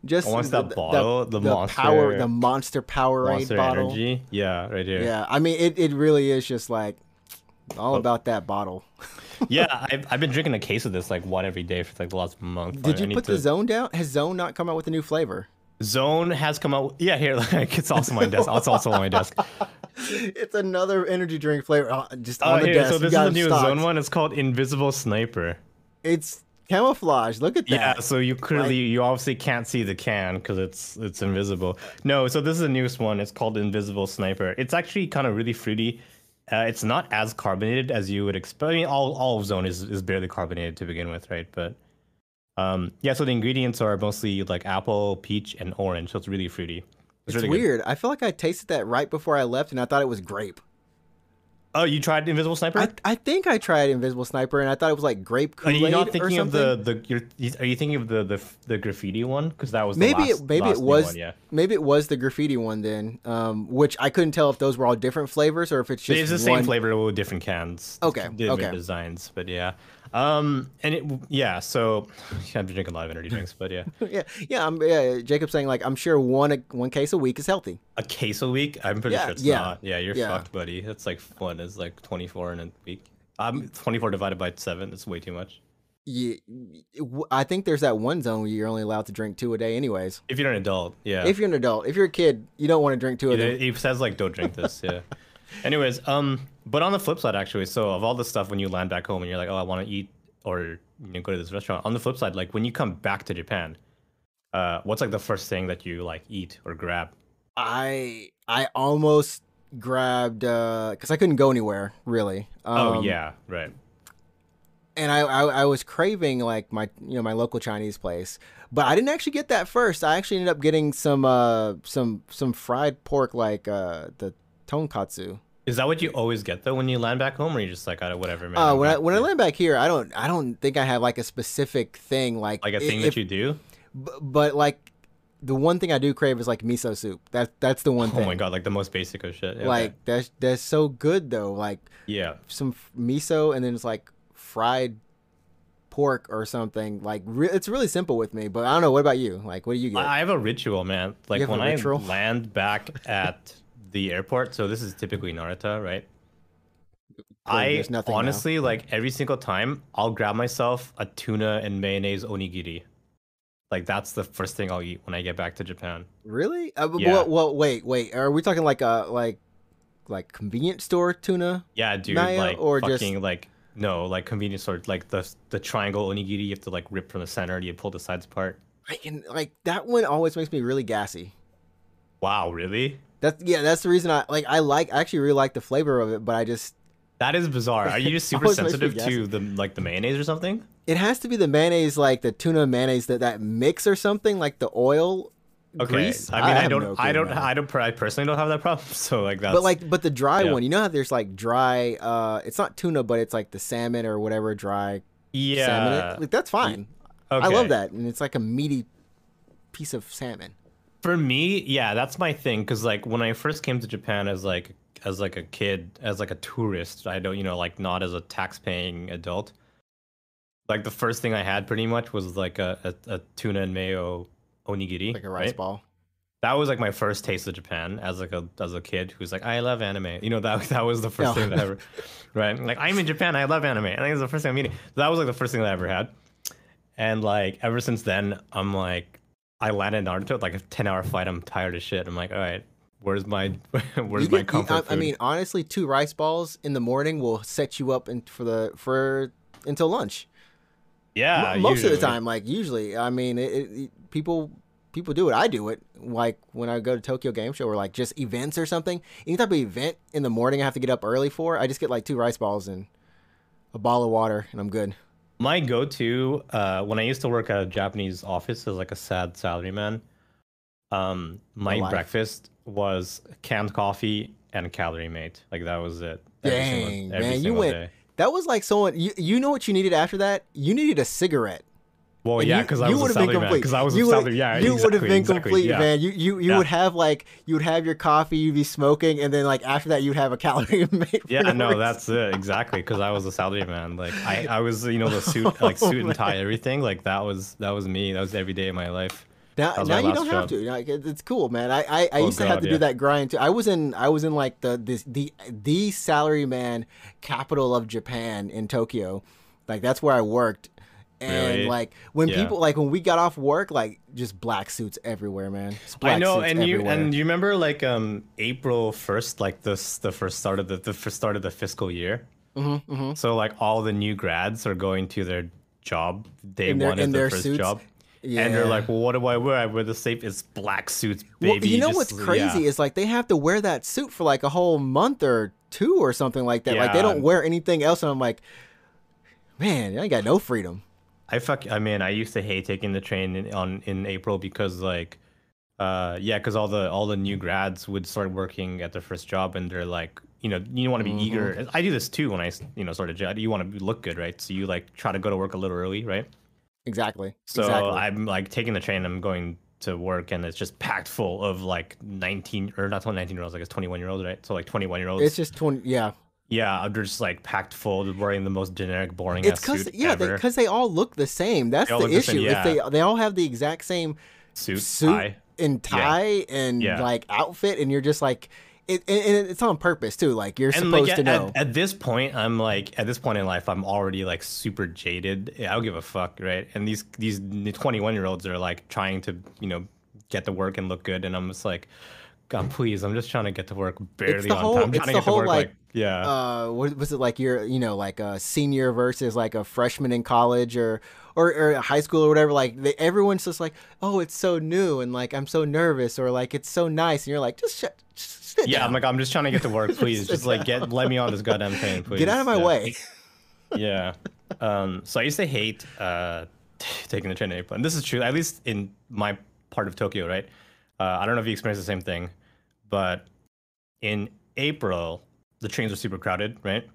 Speaker 1: Just
Speaker 2: I want that bottle, the Monster-
Speaker 1: power, the Monster Powerade
Speaker 2: monster
Speaker 1: bottle.
Speaker 2: energy yeah right here
Speaker 1: Yeah, I mean, it, it really is just like all about that bottle.
Speaker 2: yeah I've, I've been drinking a case of this like one every day for like the last month
Speaker 1: Did
Speaker 2: I
Speaker 1: you put
Speaker 2: to-
Speaker 1: the Zone down? Has Zone not come out with a new flavor?
Speaker 2: Zone has come out. Yeah, here, like it's also on my desk. It's also on my desk.
Speaker 1: it's another energy drink flavor, uh, just
Speaker 2: Oh,
Speaker 1: on the
Speaker 2: here,
Speaker 1: desk.
Speaker 2: so
Speaker 1: You
Speaker 2: this is the new
Speaker 1: stocked.
Speaker 2: Zone one. It's called Invisible Sniper.
Speaker 1: It's camouflage. Look at that.
Speaker 2: Yeah, so you clearly, you obviously can't see the can because it's it's invisible. No, so this is the newest one. It's called Invisible Sniper. It's actually kind of really fruity. Uh, it's not as carbonated as you would expect. I mean, all all of Zone is is barely carbonated to begin with, right? But um, yeah, so the ingredients are mostly like apple, peach, and orange. So it's really fruity.
Speaker 1: It's
Speaker 2: really good.
Speaker 1: weird. I feel like I tasted that right before I left, and I thought it was grape.
Speaker 2: Oh, you tried Invisible Sniper?
Speaker 1: I, I think I tried Invisible Sniper and I thought it was like grape
Speaker 2: Are
Speaker 1: Kool Aid
Speaker 2: you not thinking of the the? You're, you- are you thinking of the the the graffiti one? Because that was the
Speaker 1: maybe
Speaker 2: last,
Speaker 1: it maybe it was
Speaker 2: one, yeah.
Speaker 1: maybe it was the graffiti one then, um, which I couldn't tell if those were all different flavors or if it's just
Speaker 2: It's the same flavor with different cans.
Speaker 1: Okay,
Speaker 2: different
Speaker 1: okay.
Speaker 2: designs, but yeah. Um, and it yeah. So yeah, I've been drinking a lot of energy drinks, but yeah,
Speaker 1: yeah, yeah. I'm, yeah, Jacob's saying like I'm sure one a- one case a week is healthy.
Speaker 2: a case a week. I'm pretty
Speaker 1: Yeah,
Speaker 2: sure it's
Speaker 1: yeah,
Speaker 2: not. Yeah, you're
Speaker 1: yeah.
Speaker 2: fucked, buddy. That's like one is like 24 in a week. I'm um, 24 divided by seven. It's way too much.
Speaker 1: Yeah, I think there's that one zone where you're only allowed to drink two a day, anyways.
Speaker 2: If you're an adult, yeah.
Speaker 1: If you're an adult, if you're a kid, you don't want to drink two
Speaker 2: It,
Speaker 1: them.
Speaker 2: it says like don't drink this, yeah. Anyways, um, but on the flip side, actually, so of all the stuff when you land back home and you're like, oh, I want to eat or you know go to this restaurant. On the flip side, like when you come back to Japan, uh, what's like the first thing that you like eat or grab?
Speaker 1: I I almost grabbed because I couldn't go anywhere really.
Speaker 2: oh
Speaker 1: Um,
Speaker 2: yeah, right.
Speaker 1: and I, I I was craving like my you know my local Chinese place, but I didn't actually get that first. I actually ended up getting some uh some some fried pork like uh the tonkatsu.
Speaker 2: Is that what you always get though when you land back home, or you just like, oh, whatever, man?
Speaker 1: Uh, when I when I land back here, I don't I don't think I have like a specific thing like
Speaker 2: like a thing
Speaker 1: if-
Speaker 2: that you do.
Speaker 1: b- but like the one thing I do crave is like miso soup. That that's the one
Speaker 2: Oh
Speaker 1: thing.
Speaker 2: Oh my god, like the most basic of shit. Yeah, okay.
Speaker 1: Like that's that's so good though. Like
Speaker 2: yeah,
Speaker 1: some f- miso and then it's like fried pork or something. Like re- it's really simple with me. But I don't know. What about you? Like what do you get?
Speaker 2: I have a ritual, man. Like when I land back at the airport, so this is typically Narita, right? I
Speaker 1: nothing now.
Speaker 2: honestly like every single time I'll grab myself a tuna and mayonnaise onigiri. Like that's the first thing I'll eat when I get back to Japan.
Speaker 1: really? Uh,
Speaker 2: Yeah.
Speaker 1: well, well, wait, wait. Are we talking like a like like convenience store tuna?
Speaker 2: Yeah, dude,
Speaker 1: Naya,
Speaker 2: like
Speaker 1: or just-
Speaker 2: fucking like no, like convenience store, like the the triangle onigiri. You have to like rip from the center. and You pull the sides apart.
Speaker 1: I can like that one always makes me really gassy.
Speaker 2: Wow, really?
Speaker 1: That's yeah. That's the reason I like. I like. I actually really like the flavor of it, but I just
Speaker 2: That is bizarre. Are you just super
Speaker 1: Always makes me
Speaker 2: sensitive to the like the mayonnaise or something?
Speaker 1: it has to be the mayonnaise, like the tuna mayonnaise that that mix or something, like the oil.
Speaker 2: Okay.
Speaker 1: Grease?
Speaker 2: I mean, I,
Speaker 1: have
Speaker 2: don't,
Speaker 1: no
Speaker 2: I don't. I don't, I personally don't have that problem. So like that.
Speaker 1: But like, but the dry
Speaker 2: yeah.
Speaker 1: one, you know how there's like dry. uh It's not tuna, but it's like the salmon or whatever dry
Speaker 2: yeah.
Speaker 1: salmon. Like that's fine.
Speaker 2: Okay.
Speaker 1: I love that, and it's like a meaty piece of salmon.
Speaker 2: For me, yeah, that's my thing. Cause like when I first came to Japan as like as like a kid, as like a tourist, I don't, you know, like not as a tax-paying adult. Like the first thing I had pretty much was like a, a, a tuna and mayo onigiri,
Speaker 1: Like a rice
Speaker 2: right?
Speaker 1: ball.
Speaker 2: That was like my first taste of Japan as like a as a kid who's like I love anime. You know that that was the first
Speaker 1: Yeah.
Speaker 2: thing that I ever, right? Like I'm in Japan, I love anime. I think it's the first thing I'm eating. So that was like the first thing that I ever had, and like ever since then, I'm like I landed in Narita like a ten hour flight. I'm tired as shit. I'm like, all right, where's my where's
Speaker 1: You
Speaker 2: my comfort
Speaker 1: I, I
Speaker 2: food?
Speaker 1: mean, honestly, two rice balls in the morning will set you up in, for the for until lunch.
Speaker 2: yeah,
Speaker 1: M- most of the time, like usually, I mean, it, it- people people do it. I do it. Like when I go to Tokyo Game Show or like just events or something. Any type of event in the morning, I have to get up early for. I just get like two rice balls and a bottle of water, and I'm good.
Speaker 2: My go-to uh, when I used to work at a Japanese office as like a sad salaryman, um, my
Speaker 1: life.
Speaker 2: breakfast was canned coffee and calorie mate. Like that was it. every
Speaker 1: Dang,
Speaker 2: single-
Speaker 1: man, you went.
Speaker 2: day.
Speaker 1: That was like someone. You you know what you needed after that? You needed a cigarette.
Speaker 2: Well,
Speaker 1: And
Speaker 2: yeah, because I was a
Speaker 1: would've been complete.
Speaker 2: Because I was
Speaker 1: you
Speaker 2: a
Speaker 1: would-
Speaker 2: salary. Yeah,
Speaker 1: you
Speaker 2: exactly,
Speaker 1: would have been
Speaker 2: exactly,
Speaker 1: complete,
Speaker 2: yeah.
Speaker 1: man. You you you
Speaker 2: Yeah.
Speaker 1: would have like you would have your coffee, you'd be smoking, and then like after that, you'd have a calorie mate.
Speaker 2: Yeah,
Speaker 1: no
Speaker 2: that's it exactly. Because I was a salary man. Like I, I was, you know, the suit, like
Speaker 1: Oh,
Speaker 2: suit and oh,
Speaker 1: tie,
Speaker 2: everything. Like that was that was me. That was every day of my life.
Speaker 1: Now, now you don't have to. Like, it's cool, man. I I, I
Speaker 2: Oh,
Speaker 1: used to have to
Speaker 2: yeah.
Speaker 1: do that grind too. I was in I was in like the this the the salary man capital of Japan in Tokyo. Like that's where I worked. And
Speaker 2: Really?
Speaker 1: like when
Speaker 2: Yeah.
Speaker 1: people like when we got off work, like just black suits everywhere, man.
Speaker 2: I know, and you
Speaker 1: everywhere.
Speaker 2: and you remember like um April first, like this the first start of the the first start of the fiscal year.
Speaker 1: Mhm, mhm.
Speaker 2: So like all the new grads are going to their job day
Speaker 1: their-
Speaker 2: one
Speaker 1: in
Speaker 2: their first
Speaker 1: suits?
Speaker 2: job.
Speaker 1: Yeah.
Speaker 2: And they're like, well, what do I wear? I wear the safe. It's black suits,
Speaker 1: Well,
Speaker 2: baby.
Speaker 1: you know
Speaker 2: just-
Speaker 1: what's crazy
Speaker 2: yeah.
Speaker 1: is like they have to wear that suit for like a whole month or two or something like that. Like they don't wear anything else, and I'm like, man, I ain't got no freedom.
Speaker 2: I fuck. I mean, I used to hate taking the train in, on in April because like, uh, yeah, because all the all the new grads would start working at their first job and they're like you know you want to be
Speaker 1: Mhm.
Speaker 2: eager. I do this too when I you know sort of. You want to look good, right? So you like try to go to work a little early, right?
Speaker 1: Exactly.
Speaker 2: So
Speaker 1: exactly.
Speaker 2: I'm like taking the train. I'm going to work, and it's just packed full of like 19 or not 19 year olds, I guess 21 year olds, right? So like 21 year olds.
Speaker 1: it's just twenty. Yeah.
Speaker 2: Yeah, they're just like packed full, wearing the most generic, boring.
Speaker 1: It's
Speaker 2: because
Speaker 1: yeah, because they, all look the same. That's
Speaker 2: They
Speaker 1: the
Speaker 2: look the same,
Speaker 1: issue.
Speaker 2: yeah.
Speaker 1: If they they all have the exact same
Speaker 2: suit,
Speaker 1: suit
Speaker 2: tie.
Speaker 1: and tie and
Speaker 2: Yeah.
Speaker 1: like outfit, and you're just like, it, and, it's on purpose too. Like you're
Speaker 2: And
Speaker 1: supposed
Speaker 2: like
Speaker 1: to know.
Speaker 2: at, at this point, I'm like at this point in life, I'm already like super jaded. I don't give a fuck, right? And these these 21 year olds are like trying to you know get to work and look good, and I'm just like, God, please, I'm just trying to get to work barely on
Speaker 1: whole-
Speaker 2: time. I'm trying to
Speaker 1: the
Speaker 2: get to
Speaker 1: whole,
Speaker 2: work
Speaker 1: like,
Speaker 2: like, yeah.
Speaker 1: uh, what was it like? You're, you know, like a senior versus like a freshman in college or or, or high school or whatever. Like they, everyone's just like, oh, it's so new and like I'm so nervous or like it's so nice, and you're like, just shut, just
Speaker 2: yeah,
Speaker 1: down.
Speaker 2: I'm like, I'm just trying to get to work, please. just like get let me on this goddamn train, please.
Speaker 1: get out of my
Speaker 2: Yeah.
Speaker 1: way.
Speaker 2: yeah. Um, so I used to hate uh, taking the train in April. And this is true, at least in my part of Tokyo, right? Uh, I don't know if you experienced the same thing, but in April, the trains are super crowded, right?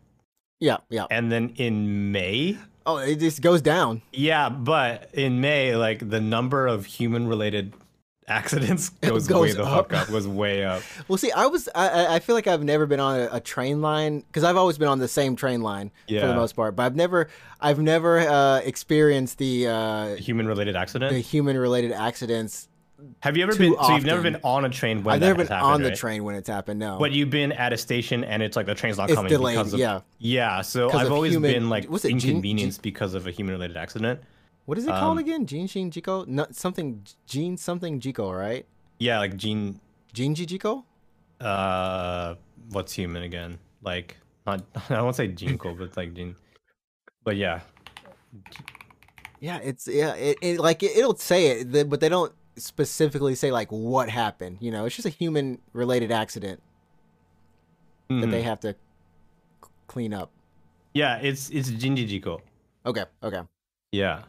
Speaker 1: yeah, yeah.
Speaker 2: And then in May,
Speaker 1: Oh, it just goes down.
Speaker 2: yeah, but in May, like the number of human related accidents goes, way the
Speaker 1: up.
Speaker 2: fuck up, was way up.
Speaker 1: Well, see, I was I, I- I feel like I've never been on a, a train line because I've always been on the same train line
Speaker 2: yeah.
Speaker 1: for the most part, but I've never I've never uh, experienced the uh,
Speaker 2: Human related accident.
Speaker 1: the human related accidents.
Speaker 2: Have you ever been? So you've never been on a train when
Speaker 1: I've
Speaker 2: that
Speaker 1: never been
Speaker 2: happened,
Speaker 1: on the train when it's happened. No,
Speaker 2: But you've been at a station and it's like the train's not
Speaker 1: It's
Speaker 2: coming
Speaker 1: delayed,
Speaker 2: because of
Speaker 1: yeah.
Speaker 2: yeah. So I've always
Speaker 1: human-
Speaker 2: been like
Speaker 1: it, gene-
Speaker 2: inconvenienced because of a human related accident.
Speaker 1: what is it called
Speaker 2: um,
Speaker 1: again? Jinshin Jiko? No, something Gene something Jiko, right?
Speaker 2: Yeah, like gene.
Speaker 1: Gene Jiko?
Speaker 2: Uh, what's human again? Like not. I won't say gene code, but like gene. But yeah,
Speaker 1: Yeah, it's yeah, it, it like it, it'll say it, but they don't specifically say like what happened. You know, it's just a human related accident that
Speaker 2: Mhm.
Speaker 1: they have to c- clean up.
Speaker 2: yeah. It's it's Jinjijiko.
Speaker 1: Okay, okay.
Speaker 2: Yeah.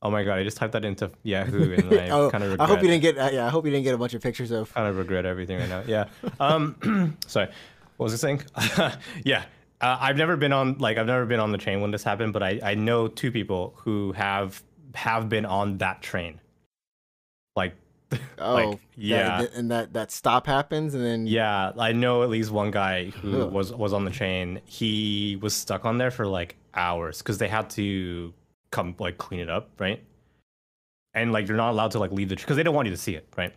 Speaker 2: Oh my god! I just typed that into Yahoo and I
Speaker 1: oh,
Speaker 2: kind of
Speaker 1: I hope you didn't get. Uh, yeah, I hope you didn't get a bunch of pictures of.
Speaker 2: kind of regret everything right now. Yeah. Um, sorry. What was I saying? yeah. Uh, I've never been on like I've never been on the train when this happened, but I, I know two people who have have been on that train. Like,
Speaker 1: Oh,
Speaker 2: like yeah,
Speaker 1: that- and that that stop happens, and then
Speaker 2: yeah. I know at least one guy who
Speaker 1: Ugh.
Speaker 2: was was on the train. He was stuck on there for like hours because they had to come like clean it up, right? And like you're not allowed to like leave the because they don't want you to see it, right?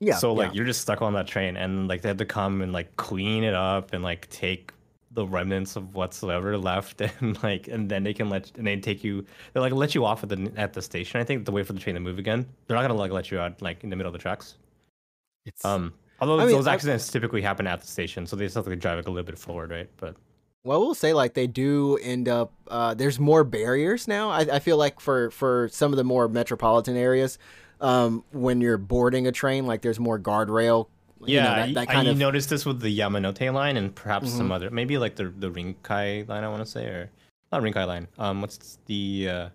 Speaker 1: yeah.
Speaker 2: so like
Speaker 1: yeah.
Speaker 2: you're just stuck on that train and like they had to come and like clean it up and like take the remnants of whatsoever left and like and then they can let and they take you they like let you off at the at the station i think to wait for the train to move again they're not gonna like let you out like in the middle of the tracks
Speaker 1: it's
Speaker 2: um although
Speaker 1: I mean,
Speaker 2: those
Speaker 1: I-
Speaker 2: accidents typically happen at the station so they just have to drive like a little bit forward right but
Speaker 1: Well, we'll say like they do end up. Uh, there's more barriers now. I, I feel like for for some of the more metropolitan areas, um, when you're boarding a train, like there's more guardrail. You know,
Speaker 2: yeah
Speaker 1: that, that
Speaker 2: I,
Speaker 1: of.
Speaker 2: noticed this with the yamanote line and perhaps
Speaker 1: Mm-hmm.
Speaker 2: some other maybe like the the rinkai line i want to say or not rinkai line um what's the uh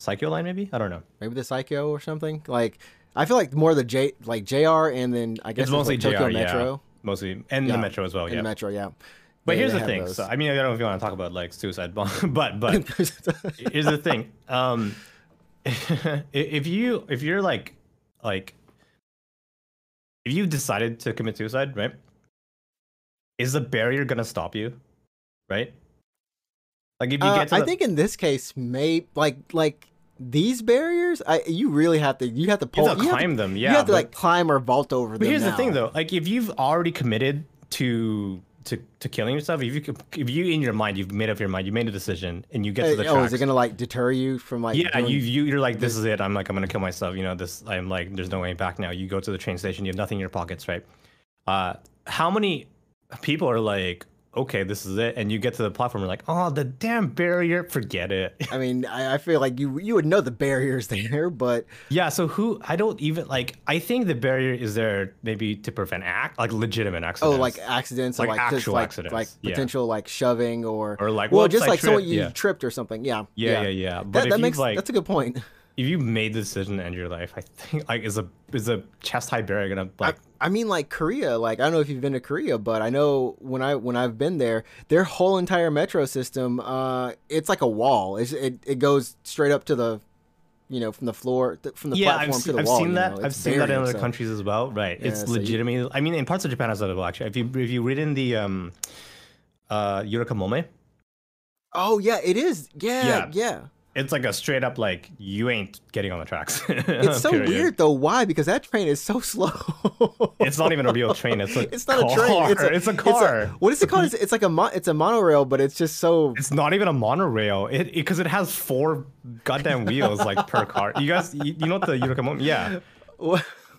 Speaker 2: Saikyo line maybe i don't know
Speaker 1: maybe the Saikyo or something. Like I feel like more the J like JR and then I guess
Speaker 2: It's mostly
Speaker 1: like Tokyo
Speaker 2: JR, yeah.
Speaker 1: Metro
Speaker 2: mostly and
Speaker 1: Yeah,
Speaker 2: the metro as well
Speaker 1: and
Speaker 2: yeah
Speaker 1: Metro, yeah.
Speaker 2: but
Speaker 1: They-
Speaker 2: here's
Speaker 1: they
Speaker 2: the thing
Speaker 1: those.
Speaker 2: so i mean i don't know if you want to talk about like suicide bomb but but here's the thing um if you if you're like like if you decided to commit suicide right is the barrier gonna stop you right like if you
Speaker 1: Uh,
Speaker 2: get to
Speaker 1: I
Speaker 2: the-
Speaker 1: think in this case, may like like these barriers, I you really have to you have to
Speaker 2: you
Speaker 1: pull
Speaker 2: have to
Speaker 1: you
Speaker 2: climb
Speaker 1: have to,
Speaker 2: them Yeah, you
Speaker 1: have to
Speaker 2: but-
Speaker 1: like climb or vault over them.
Speaker 2: But here's the thing, though. Like, if you've already committed to to to killing yourself, if you could- if you in your mind you've made up your mind, you made a decision, and you get to
Speaker 1: Uh,
Speaker 2: the
Speaker 1: oh,
Speaker 2: tracks.
Speaker 1: is it gonna like deter you from like?
Speaker 2: yeah,
Speaker 1: doing-
Speaker 2: you you you're like, this is it. I'm like, I'm gonna kill myself. You know, this. I'm like, there's no way back now. You go to the train station. You have nothing in your pockets, right? Uh, how many people are like, okay, this is it, and you get to the platform, you're like, oh, the damn barrier, forget it.
Speaker 1: I mean, I, I feel like you you would know the barriers there, but
Speaker 2: Yeah, so who I don't even like I think the barrier is there maybe to prevent act like legitimate accidents.
Speaker 1: oh,
Speaker 2: accidents.
Speaker 1: like accidents, or
Speaker 2: Like
Speaker 1: like just
Speaker 2: actual
Speaker 1: like
Speaker 2: accidents,
Speaker 1: like
Speaker 2: yeah.
Speaker 1: potential like shoving or
Speaker 2: Or like,
Speaker 1: well, just like someone you
Speaker 2: yeah.
Speaker 1: tripped or something. Yeah,
Speaker 2: Yeah, yeah, yeah. But
Speaker 1: That, that makes
Speaker 2: like
Speaker 1: that's a good point.
Speaker 2: If you made the decision to end your life, I think like is a is a chest high barrier gonna
Speaker 1: I,
Speaker 2: like
Speaker 1: I mean, like Korea. Like I don't know if you've been to Korea, but I know when I when I've been there, their whole entire metro system, uh, it's like a wall. It's, it it goes straight up to the, you know, from the floor th- from the
Speaker 2: yeah,
Speaker 1: platform
Speaker 2: I've,
Speaker 1: to
Speaker 2: seen,
Speaker 1: the
Speaker 2: I've
Speaker 1: wall.
Speaker 2: seen
Speaker 1: you
Speaker 2: that.
Speaker 1: know,
Speaker 2: I've
Speaker 1: it's
Speaker 2: seen that in other
Speaker 1: so-
Speaker 2: countries as well. Right.
Speaker 1: Yeah,
Speaker 2: it's
Speaker 1: so you-
Speaker 2: I mean, in parts of Japan as well. Actually, if you if you read in the um, uh, Yurikamome,
Speaker 1: Oh yeah, it is. Yeah,
Speaker 2: Yeah.
Speaker 1: yeah.
Speaker 2: It's like a straight up like you ain't getting on the tracks.
Speaker 1: It's so
Speaker 2: Period.
Speaker 1: weird though. Why? Because that train is so slow.
Speaker 2: It's not even a real train. It's a
Speaker 1: It's not a train. It's a,
Speaker 2: It's a car.
Speaker 1: what is it called? It's, it's like a mo- it's a monorail, but it's just so.
Speaker 2: It's not even a monorail. It because it, has four goddamn wheels like per car. You guys, you, you know what the Yurikamome? Yeah,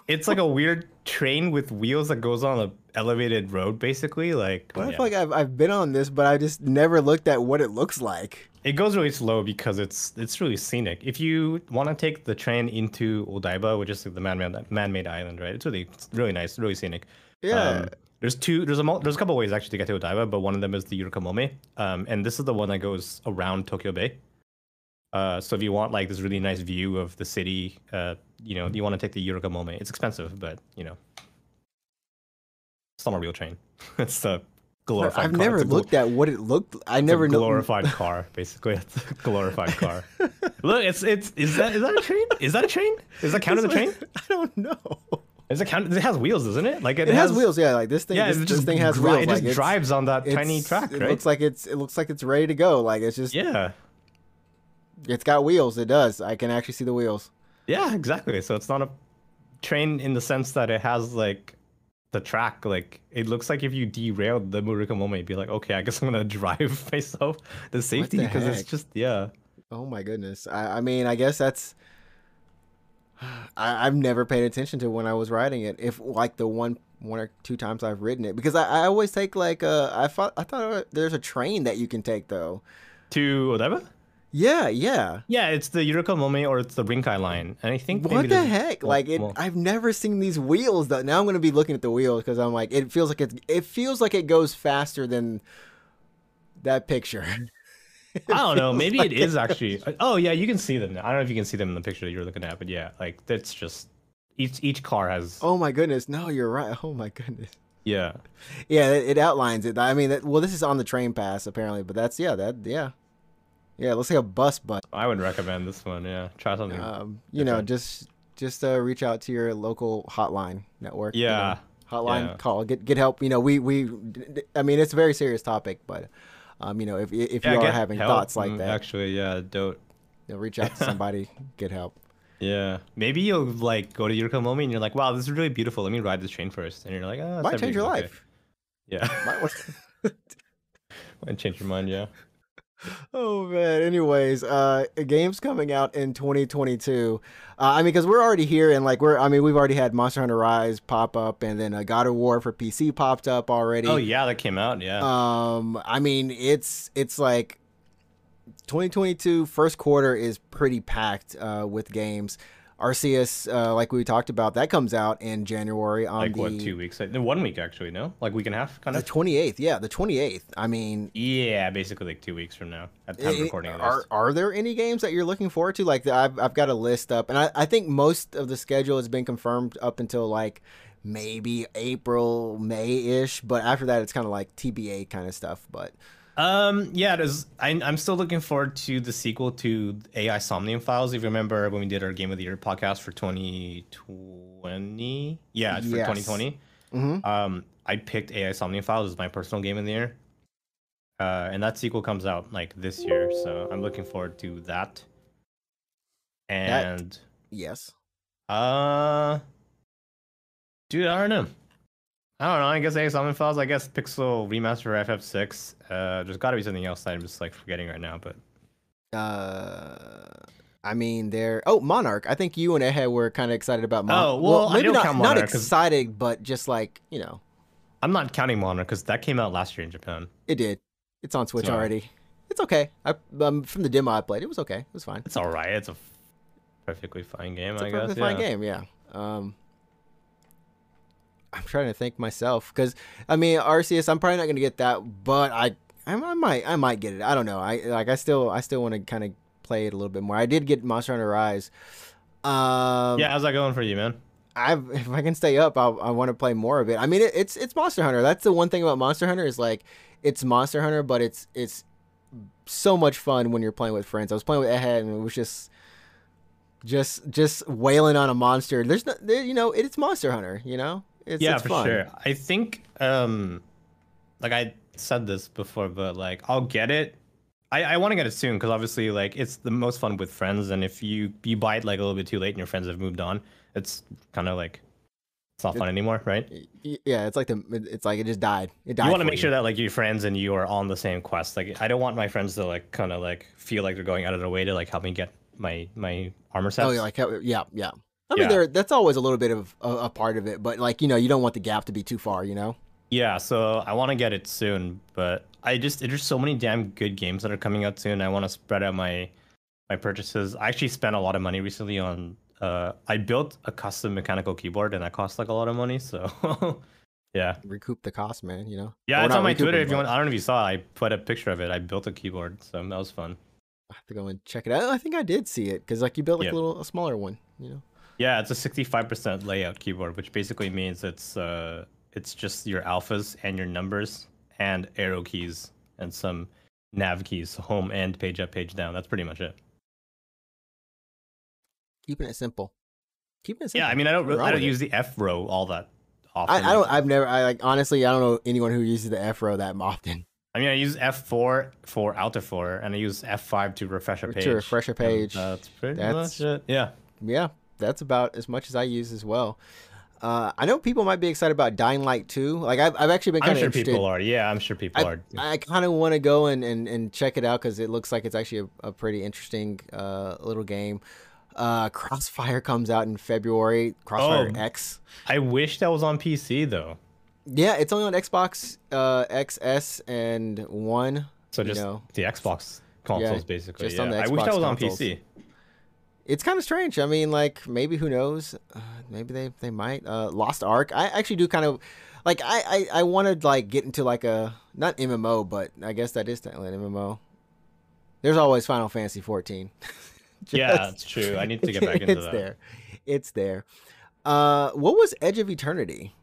Speaker 2: it's like a weird train with wheels that goes on an elevated road, basically. Like,
Speaker 1: I
Speaker 2: yeah.
Speaker 1: feel like I've, I've been on this, but I just never looked at what it looks like.
Speaker 2: It goes really slow because it's it's really scenic. If you want to take the train into Odaiba, which is the man-made man-made island, right? It's really it's really nice, really scenic.
Speaker 1: Yeah.
Speaker 2: Um, there's two. There's a there's a couple ways actually to get to Odaiba, but one of them is the Yurikamome, um, and this is the one that goes around Tokyo Bay. Uh, so if you want like this really nice view of the city, uh, you know, you want to take the Yurikamome. It's expensive, but you know, it's not a real train. it's a glorified.
Speaker 1: I've
Speaker 2: car.
Speaker 1: never
Speaker 2: It's a gl-
Speaker 1: looked at what it looked. I
Speaker 2: it's
Speaker 1: never
Speaker 2: a
Speaker 1: know.
Speaker 2: glorified car, basically. It's a glorified car. Look, it's it's is that is that a train? Is that a train? Is that count as a train?
Speaker 1: I don't know.
Speaker 2: Is it count? It has wheels, doesn't it? Like it,
Speaker 1: It has wheels, yeah. Like this thing,
Speaker 2: Yeah,
Speaker 1: this, this thing has wheels.
Speaker 2: It
Speaker 1: like
Speaker 2: just
Speaker 1: it's-
Speaker 2: drives on that tiny track,
Speaker 1: It
Speaker 2: right?
Speaker 1: looks like it's it looks like it's ready to go. Like it's just
Speaker 2: yeah,
Speaker 1: it's got wheels. It does. I can actually see the wheels.
Speaker 2: yeah, exactly. So it's not a train in the sense that it has like the track. Like it looks like if you derailed the Murika it'd be like, okay, I guess I'm gonna drive myself the safety because it's just yeah.
Speaker 1: Oh my goodness. I, I mean, I guess that's. I, I've never paid attention to when I was riding it. If like the one one or two times I've ridden it, because I, I always take like uh I thought I thought there's a train that you can take though.
Speaker 2: To Odaiba?
Speaker 1: Yeah, yeah.
Speaker 2: Yeah, it's the Yurikamome or it's the Rinkai line, and I think
Speaker 1: What the heck?
Speaker 2: well-
Speaker 1: like it,
Speaker 2: well-
Speaker 1: I've never seen these wheels. Though now I'm gonna be looking at the wheels because I'm like, it feels like it. It feels like it goes faster than that picture.
Speaker 2: I don't know. Maybe
Speaker 1: like
Speaker 2: it is actually. Oh yeah, you can see them. Now. I don't know if you can see them in the picture that you're looking at, but yeah, like that's just each each car has.
Speaker 1: oh my goodness! No, you're right. Oh my goodness.
Speaker 2: Yeah,
Speaker 1: Yeah, it, it outlines it. I mean, that, well, this is on the train pass apparently, but that's yeah, that yeah, yeah. let's say a bus, but
Speaker 2: I would recommend this one. Yeah, try something.
Speaker 1: um, you know, just just uh, reach out to your local hotline network. you know,
Speaker 2: Yeah,
Speaker 1: hotline
Speaker 2: yeah.
Speaker 1: call. Get get help. You know, we we. I mean, it's a very serious topic, but um, you know, if if you
Speaker 2: yeah,
Speaker 1: are having
Speaker 2: help.
Speaker 1: thoughts like
Speaker 2: Mm,
Speaker 1: that,
Speaker 2: Actually, yeah, don't.
Speaker 1: you know, reach out to somebody, get help.
Speaker 2: Yeah, maybe you'll like go to Yurikamome and you're like, wow, this is really beautiful. Let me ride this train first, and you're like, oh,
Speaker 1: Might change your
Speaker 2: okay."
Speaker 1: life.
Speaker 2: Yeah,
Speaker 1: Might,
Speaker 2: might change your mind. Yeah.
Speaker 1: Oh man. Anyways, uh, games coming out in 2022. Uh, I mean, because we're already here, and like we're, I mean, we've already had Monster Hunter Rise pop up, and then uh, God of War for PC popped up already.
Speaker 2: Oh yeah, that came out. Yeah.
Speaker 1: Um, I mean, it's it's like 2022 first quarter is pretty packed uh, with games. Arceus, uh, like we talked about, that comes out in January on
Speaker 2: like
Speaker 1: the
Speaker 2: what? Two weeks? Like, one week actually. No, like week and a half, kind of.
Speaker 1: the 28th. Yeah, the 28th. I mean,
Speaker 2: Yeah, basically like two weeks from now at the time of recording
Speaker 1: are
Speaker 2: this.
Speaker 1: are there any games that you're looking forward to? Like I've I've got a list up, and I, I think most of the schedule has been confirmed up until like maybe April May ish, but after that it's kind of like TBA kind of stuff. But
Speaker 2: Um, yeah, there's. I, I'm still looking forward to the sequel to AI Somnium Files. If you remember when we did our Game of the Year podcast for 2020, yeah, for
Speaker 1: Yes.
Speaker 2: 2020.
Speaker 1: Mhm.
Speaker 2: Um, I picked AI Somnium Files as my personal game of the year. Uh, and that sequel comes out like this year, so I'm looking forward to that. And
Speaker 1: yes,
Speaker 2: uh, dude, I don't know. I don't know. I guess AI Somnium Files. I guess Pixel Remaster FF6. Uh, there's got to be something else that I'm just like forgetting right now, but.
Speaker 1: uh, I mean there. Oh, Monark. I think you and Ehe were kind of excited about Monark.
Speaker 2: Oh, well, I
Speaker 1: maybe
Speaker 2: don't
Speaker 1: not not
Speaker 2: Monark 'cause-
Speaker 1: excited, but just like you know,
Speaker 2: I'm not counting Monark because that came out last year in Japan.
Speaker 1: it did. It's on Switch
Speaker 2: So-
Speaker 1: already. It's okay. I um, from the demo I played, it was okay. It was fine.
Speaker 2: It's all right. It's a perfectly fine game,
Speaker 1: It's a
Speaker 2: I guess.
Speaker 1: perfectly fine
Speaker 2: yeah.
Speaker 1: game, yeah. Um, I'm trying to think myself because I mean Arceus, I'm probably not gonna get that, but I, I, I might, I might get it. I don't know. I like, I still, I still want to kind of play it a little bit more. I did get Monster Hunter Rise. Um,
Speaker 2: Yeah, how's that going for you, man?
Speaker 1: I've, if I can stay up, I'll, I want to play more of it. I mean, it, it's it's Monster Hunter. That's the one thing about Monster Hunter is like it's Monster Hunter, but it's it's so much fun when you're playing with friends. I was playing with Ehead, and it was just just just wailing on a monster. There's no, there, you know, it's Monster Hunter. You know, it's,
Speaker 2: yeah,
Speaker 1: it's
Speaker 2: for
Speaker 1: fun.
Speaker 2: sure. I think, um, like I said this before, but like I'll get it. I, I want to get it soon because obviously, like it's the most fun with friends, and if you you buy it like a little bit too late and your friends have moved on, it's kind of like it's not fun anymore, right?
Speaker 1: Yeah, it's like the it's like it just died. It died.
Speaker 2: you want to make sure that like your friends and you are on the same quest. Like I don't want my friends to like kind of like feel like they're going out of their way to like help me get my my armor set.
Speaker 1: Oh, yeah, like yeah, yeah. I mean,
Speaker 2: Yeah.
Speaker 1: there that's always a little bit of a, a part of it, but like you know, you don't want the gap to be too far. You know.
Speaker 2: Yeah, so I want to get it soon, but I just there's so many damn good games that are coming out soon. I want to spread out my my purchases. I actually spent a lot of money recently on uh I built a custom mechanical keyboard and that cost like a lot of money, so yeah.
Speaker 1: Recoup the cost, man. You know.
Speaker 2: Yeah,
Speaker 1: Or
Speaker 2: it's on my Twitter
Speaker 1: it,
Speaker 2: if you want. I don't know if you saw. I put a picture of it. I built a keyboard, so that was fun.
Speaker 1: I have to go and check it out. I think I did see it because like you built like
Speaker 2: Yeah.
Speaker 1: a little a smaller one. You know.
Speaker 2: Yeah, it's a 65% layout keyboard, which basically means it's uh it's just your alphas and your numbers and arrow keys and some nav keys, home and page up, page down. That's pretty much it.
Speaker 1: Keeping it simple. Keeping it simple.
Speaker 2: Yeah, I mean, I don't really, I don't use the F row all that often.
Speaker 1: I, I don't. I've never. I like honestly. I don't know anyone who uses the F row that often
Speaker 2: I mean, I use F4 for of four, and I use F5 to refresh a page.
Speaker 1: To refresh a
Speaker 2: and
Speaker 1: page.
Speaker 2: That's pretty
Speaker 1: That's-
Speaker 2: much it. Yeah.
Speaker 1: yeah, that's about as much as I use as well. Uh, I know people might be excited about Dying Light 2. Like I've, I've actually been kind of
Speaker 2: sure
Speaker 1: interested.
Speaker 2: people are. Yeah, I'm sure people
Speaker 1: I,
Speaker 2: are.
Speaker 1: I kind of want to go and, and, and check it out because it looks like it's actually a, a pretty interesting uh, little game. Uh, Crossfire comes out in February. Crossfire
Speaker 2: Oh.
Speaker 1: X.
Speaker 2: I wish that was on PC though.
Speaker 1: Yeah, it's only on Xbox uh, XS and One.
Speaker 2: So
Speaker 1: You
Speaker 2: just
Speaker 1: know.
Speaker 2: the Xbox consoles, basically.
Speaker 1: just
Speaker 2: yeah.
Speaker 1: on the Xbox
Speaker 2: I wish that was on. PC.
Speaker 1: It's kind of strange. I mean, like maybe who knows? Uh, maybe they they might. Uh, Lost Ark. I actually do kind of like. I I, I want to like get into like a not MMO, but I guess that is technically an MMO. There's always Final Fantasy 14.
Speaker 2: Yeah,
Speaker 1: Just-
Speaker 2: it's true. I need to get back into
Speaker 1: it's
Speaker 2: that.
Speaker 1: there. It's there. Uh, what was Edge of Eternity?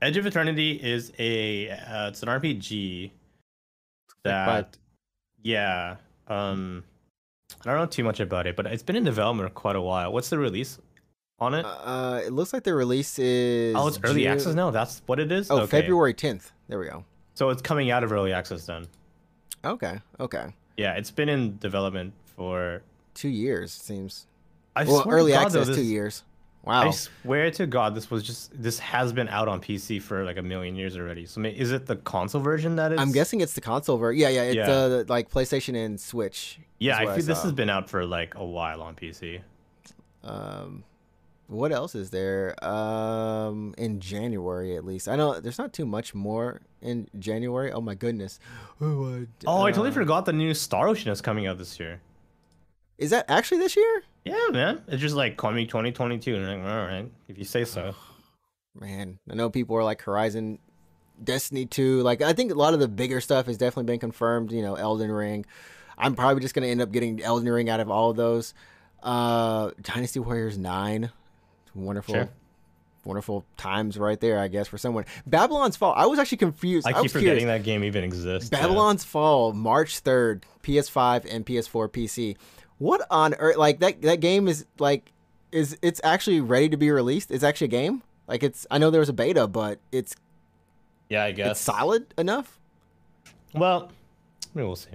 Speaker 2: Edge of Eternity is a uh, it's an RPG that yeah um I don't know too much about it, but it's been in development for quite a while. What's the release on it?
Speaker 1: Uh, it looks like the release is.
Speaker 2: oh, it's early
Speaker 1: June-
Speaker 2: access now. That's what it is.
Speaker 1: Oh,
Speaker 2: Okay.
Speaker 1: February 10th. There we go.
Speaker 2: So it's coming out of early access then.
Speaker 1: Okay. Okay.
Speaker 2: Yeah, it's been in development for.
Speaker 1: Two years It seems.
Speaker 2: I
Speaker 1: well,
Speaker 2: swear
Speaker 1: early
Speaker 2: God,
Speaker 1: access
Speaker 2: though,
Speaker 1: two
Speaker 2: this-
Speaker 1: years.
Speaker 2: I swear to God, this was just this has been out on PC for like a million years already. So is it the console version that is?
Speaker 1: I'm guessing it's the console version. Yeah, yeah. It's
Speaker 2: Yeah.
Speaker 1: uh, like PlayStation and Switch.
Speaker 2: Yeah, I
Speaker 1: what
Speaker 2: feel this has been out for like a while on PC.
Speaker 1: Um, what else is there? Um, in January at least. I know there's not too much more in January. Oh my goodness. Oh, uh,
Speaker 2: Oh, I totally
Speaker 1: uh,
Speaker 2: forgot the new Star Ocean is coming out this year.
Speaker 1: Is that actually this year?
Speaker 2: Yeah, man. It's just like call me 2022. And I'm like, all right, if you say so.
Speaker 1: Man, I know people are like Horizon, Destiny 2. Like, I think a lot of the bigger stuff has definitely been confirmed. You know, Elden Ring. I'm probably just going to end up getting Elden Ring out of all of those. Uh, Dynasty Warriors 9. Wonderful.
Speaker 2: Sure.
Speaker 1: Wonderful times right there, I guess, for someone. Babylon's Fall. I was actually confused.
Speaker 2: I
Speaker 1: I,
Speaker 2: keep forgetting
Speaker 1: curious.
Speaker 2: that game even exists. yeah.
Speaker 1: Babylon's Fall, March 3rd, PS5 and PS4 PC. What on earth? Like, that, that game is like, is it's actually ready to be released? It's actually a game? Like, it's, I know there was a beta, but it's
Speaker 2: Yeah, I
Speaker 1: it's
Speaker 2: guess.
Speaker 1: solid enough.
Speaker 2: Well, maybe we'll see.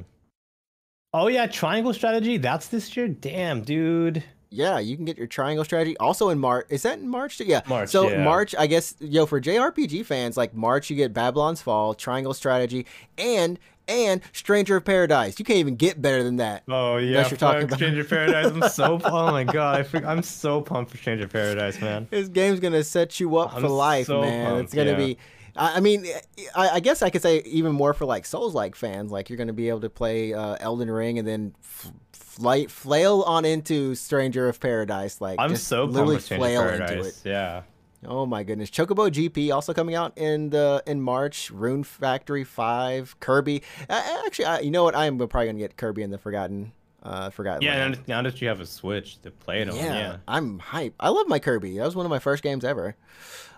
Speaker 2: Oh yeah, Triangle Strategy. That's this year. Damn, dude.
Speaker 1: Yeah, you can get your triangle strategy also in March. Is that in March? Yeah.
Speaker 2: March,
Speaker 1: So
Speaker 2: yeah.
Speaker 1: March, I guess, yo, for JRPG fans, like March, you get Babylon's Fall, Triangle Strategy, and and Stranger of Paradise. You can't even get better than that.
Speaker 2: Oh yeah,
Speaker 1: you're talking about-
Speaker 2: Stranger Paradise. I'm so. oh my god, I I'm so pumped for Stranger of Paradise, man.
Speaker 1: This game's gonna set you up
Speaker 2: I'm
Speaker 1: for life,
Speaker 2: so
Speaker 1: man.
Speaker 2: pumped,
Speaker 1: it's gonna
Speaker 2: yeah.
Speaker 1: be. I mean, I, I guess I could say even more for like Souls-like fans. Like you're gonna be able to play uh, Elden Ring and then f- flight flail on into Stranger of Paradise. Like
Speaker 2: I'm so
Speaker 1: literally flail into it.
Speaker 2: Yeah.
Speaker 1: Oh my goodness, Chocobo GP also coming out in the in March. Rune Factory Five, Kirby. Uh, actually, I, you know what? I am probably gonna get Kirby in the Forgotten Uh, Forgotten
Speaker 2: Yeah, and now that you have a Switch to play it on, yeah.
Speaker 1: I'm hype. I love my Kirby. That was one of my first games ever.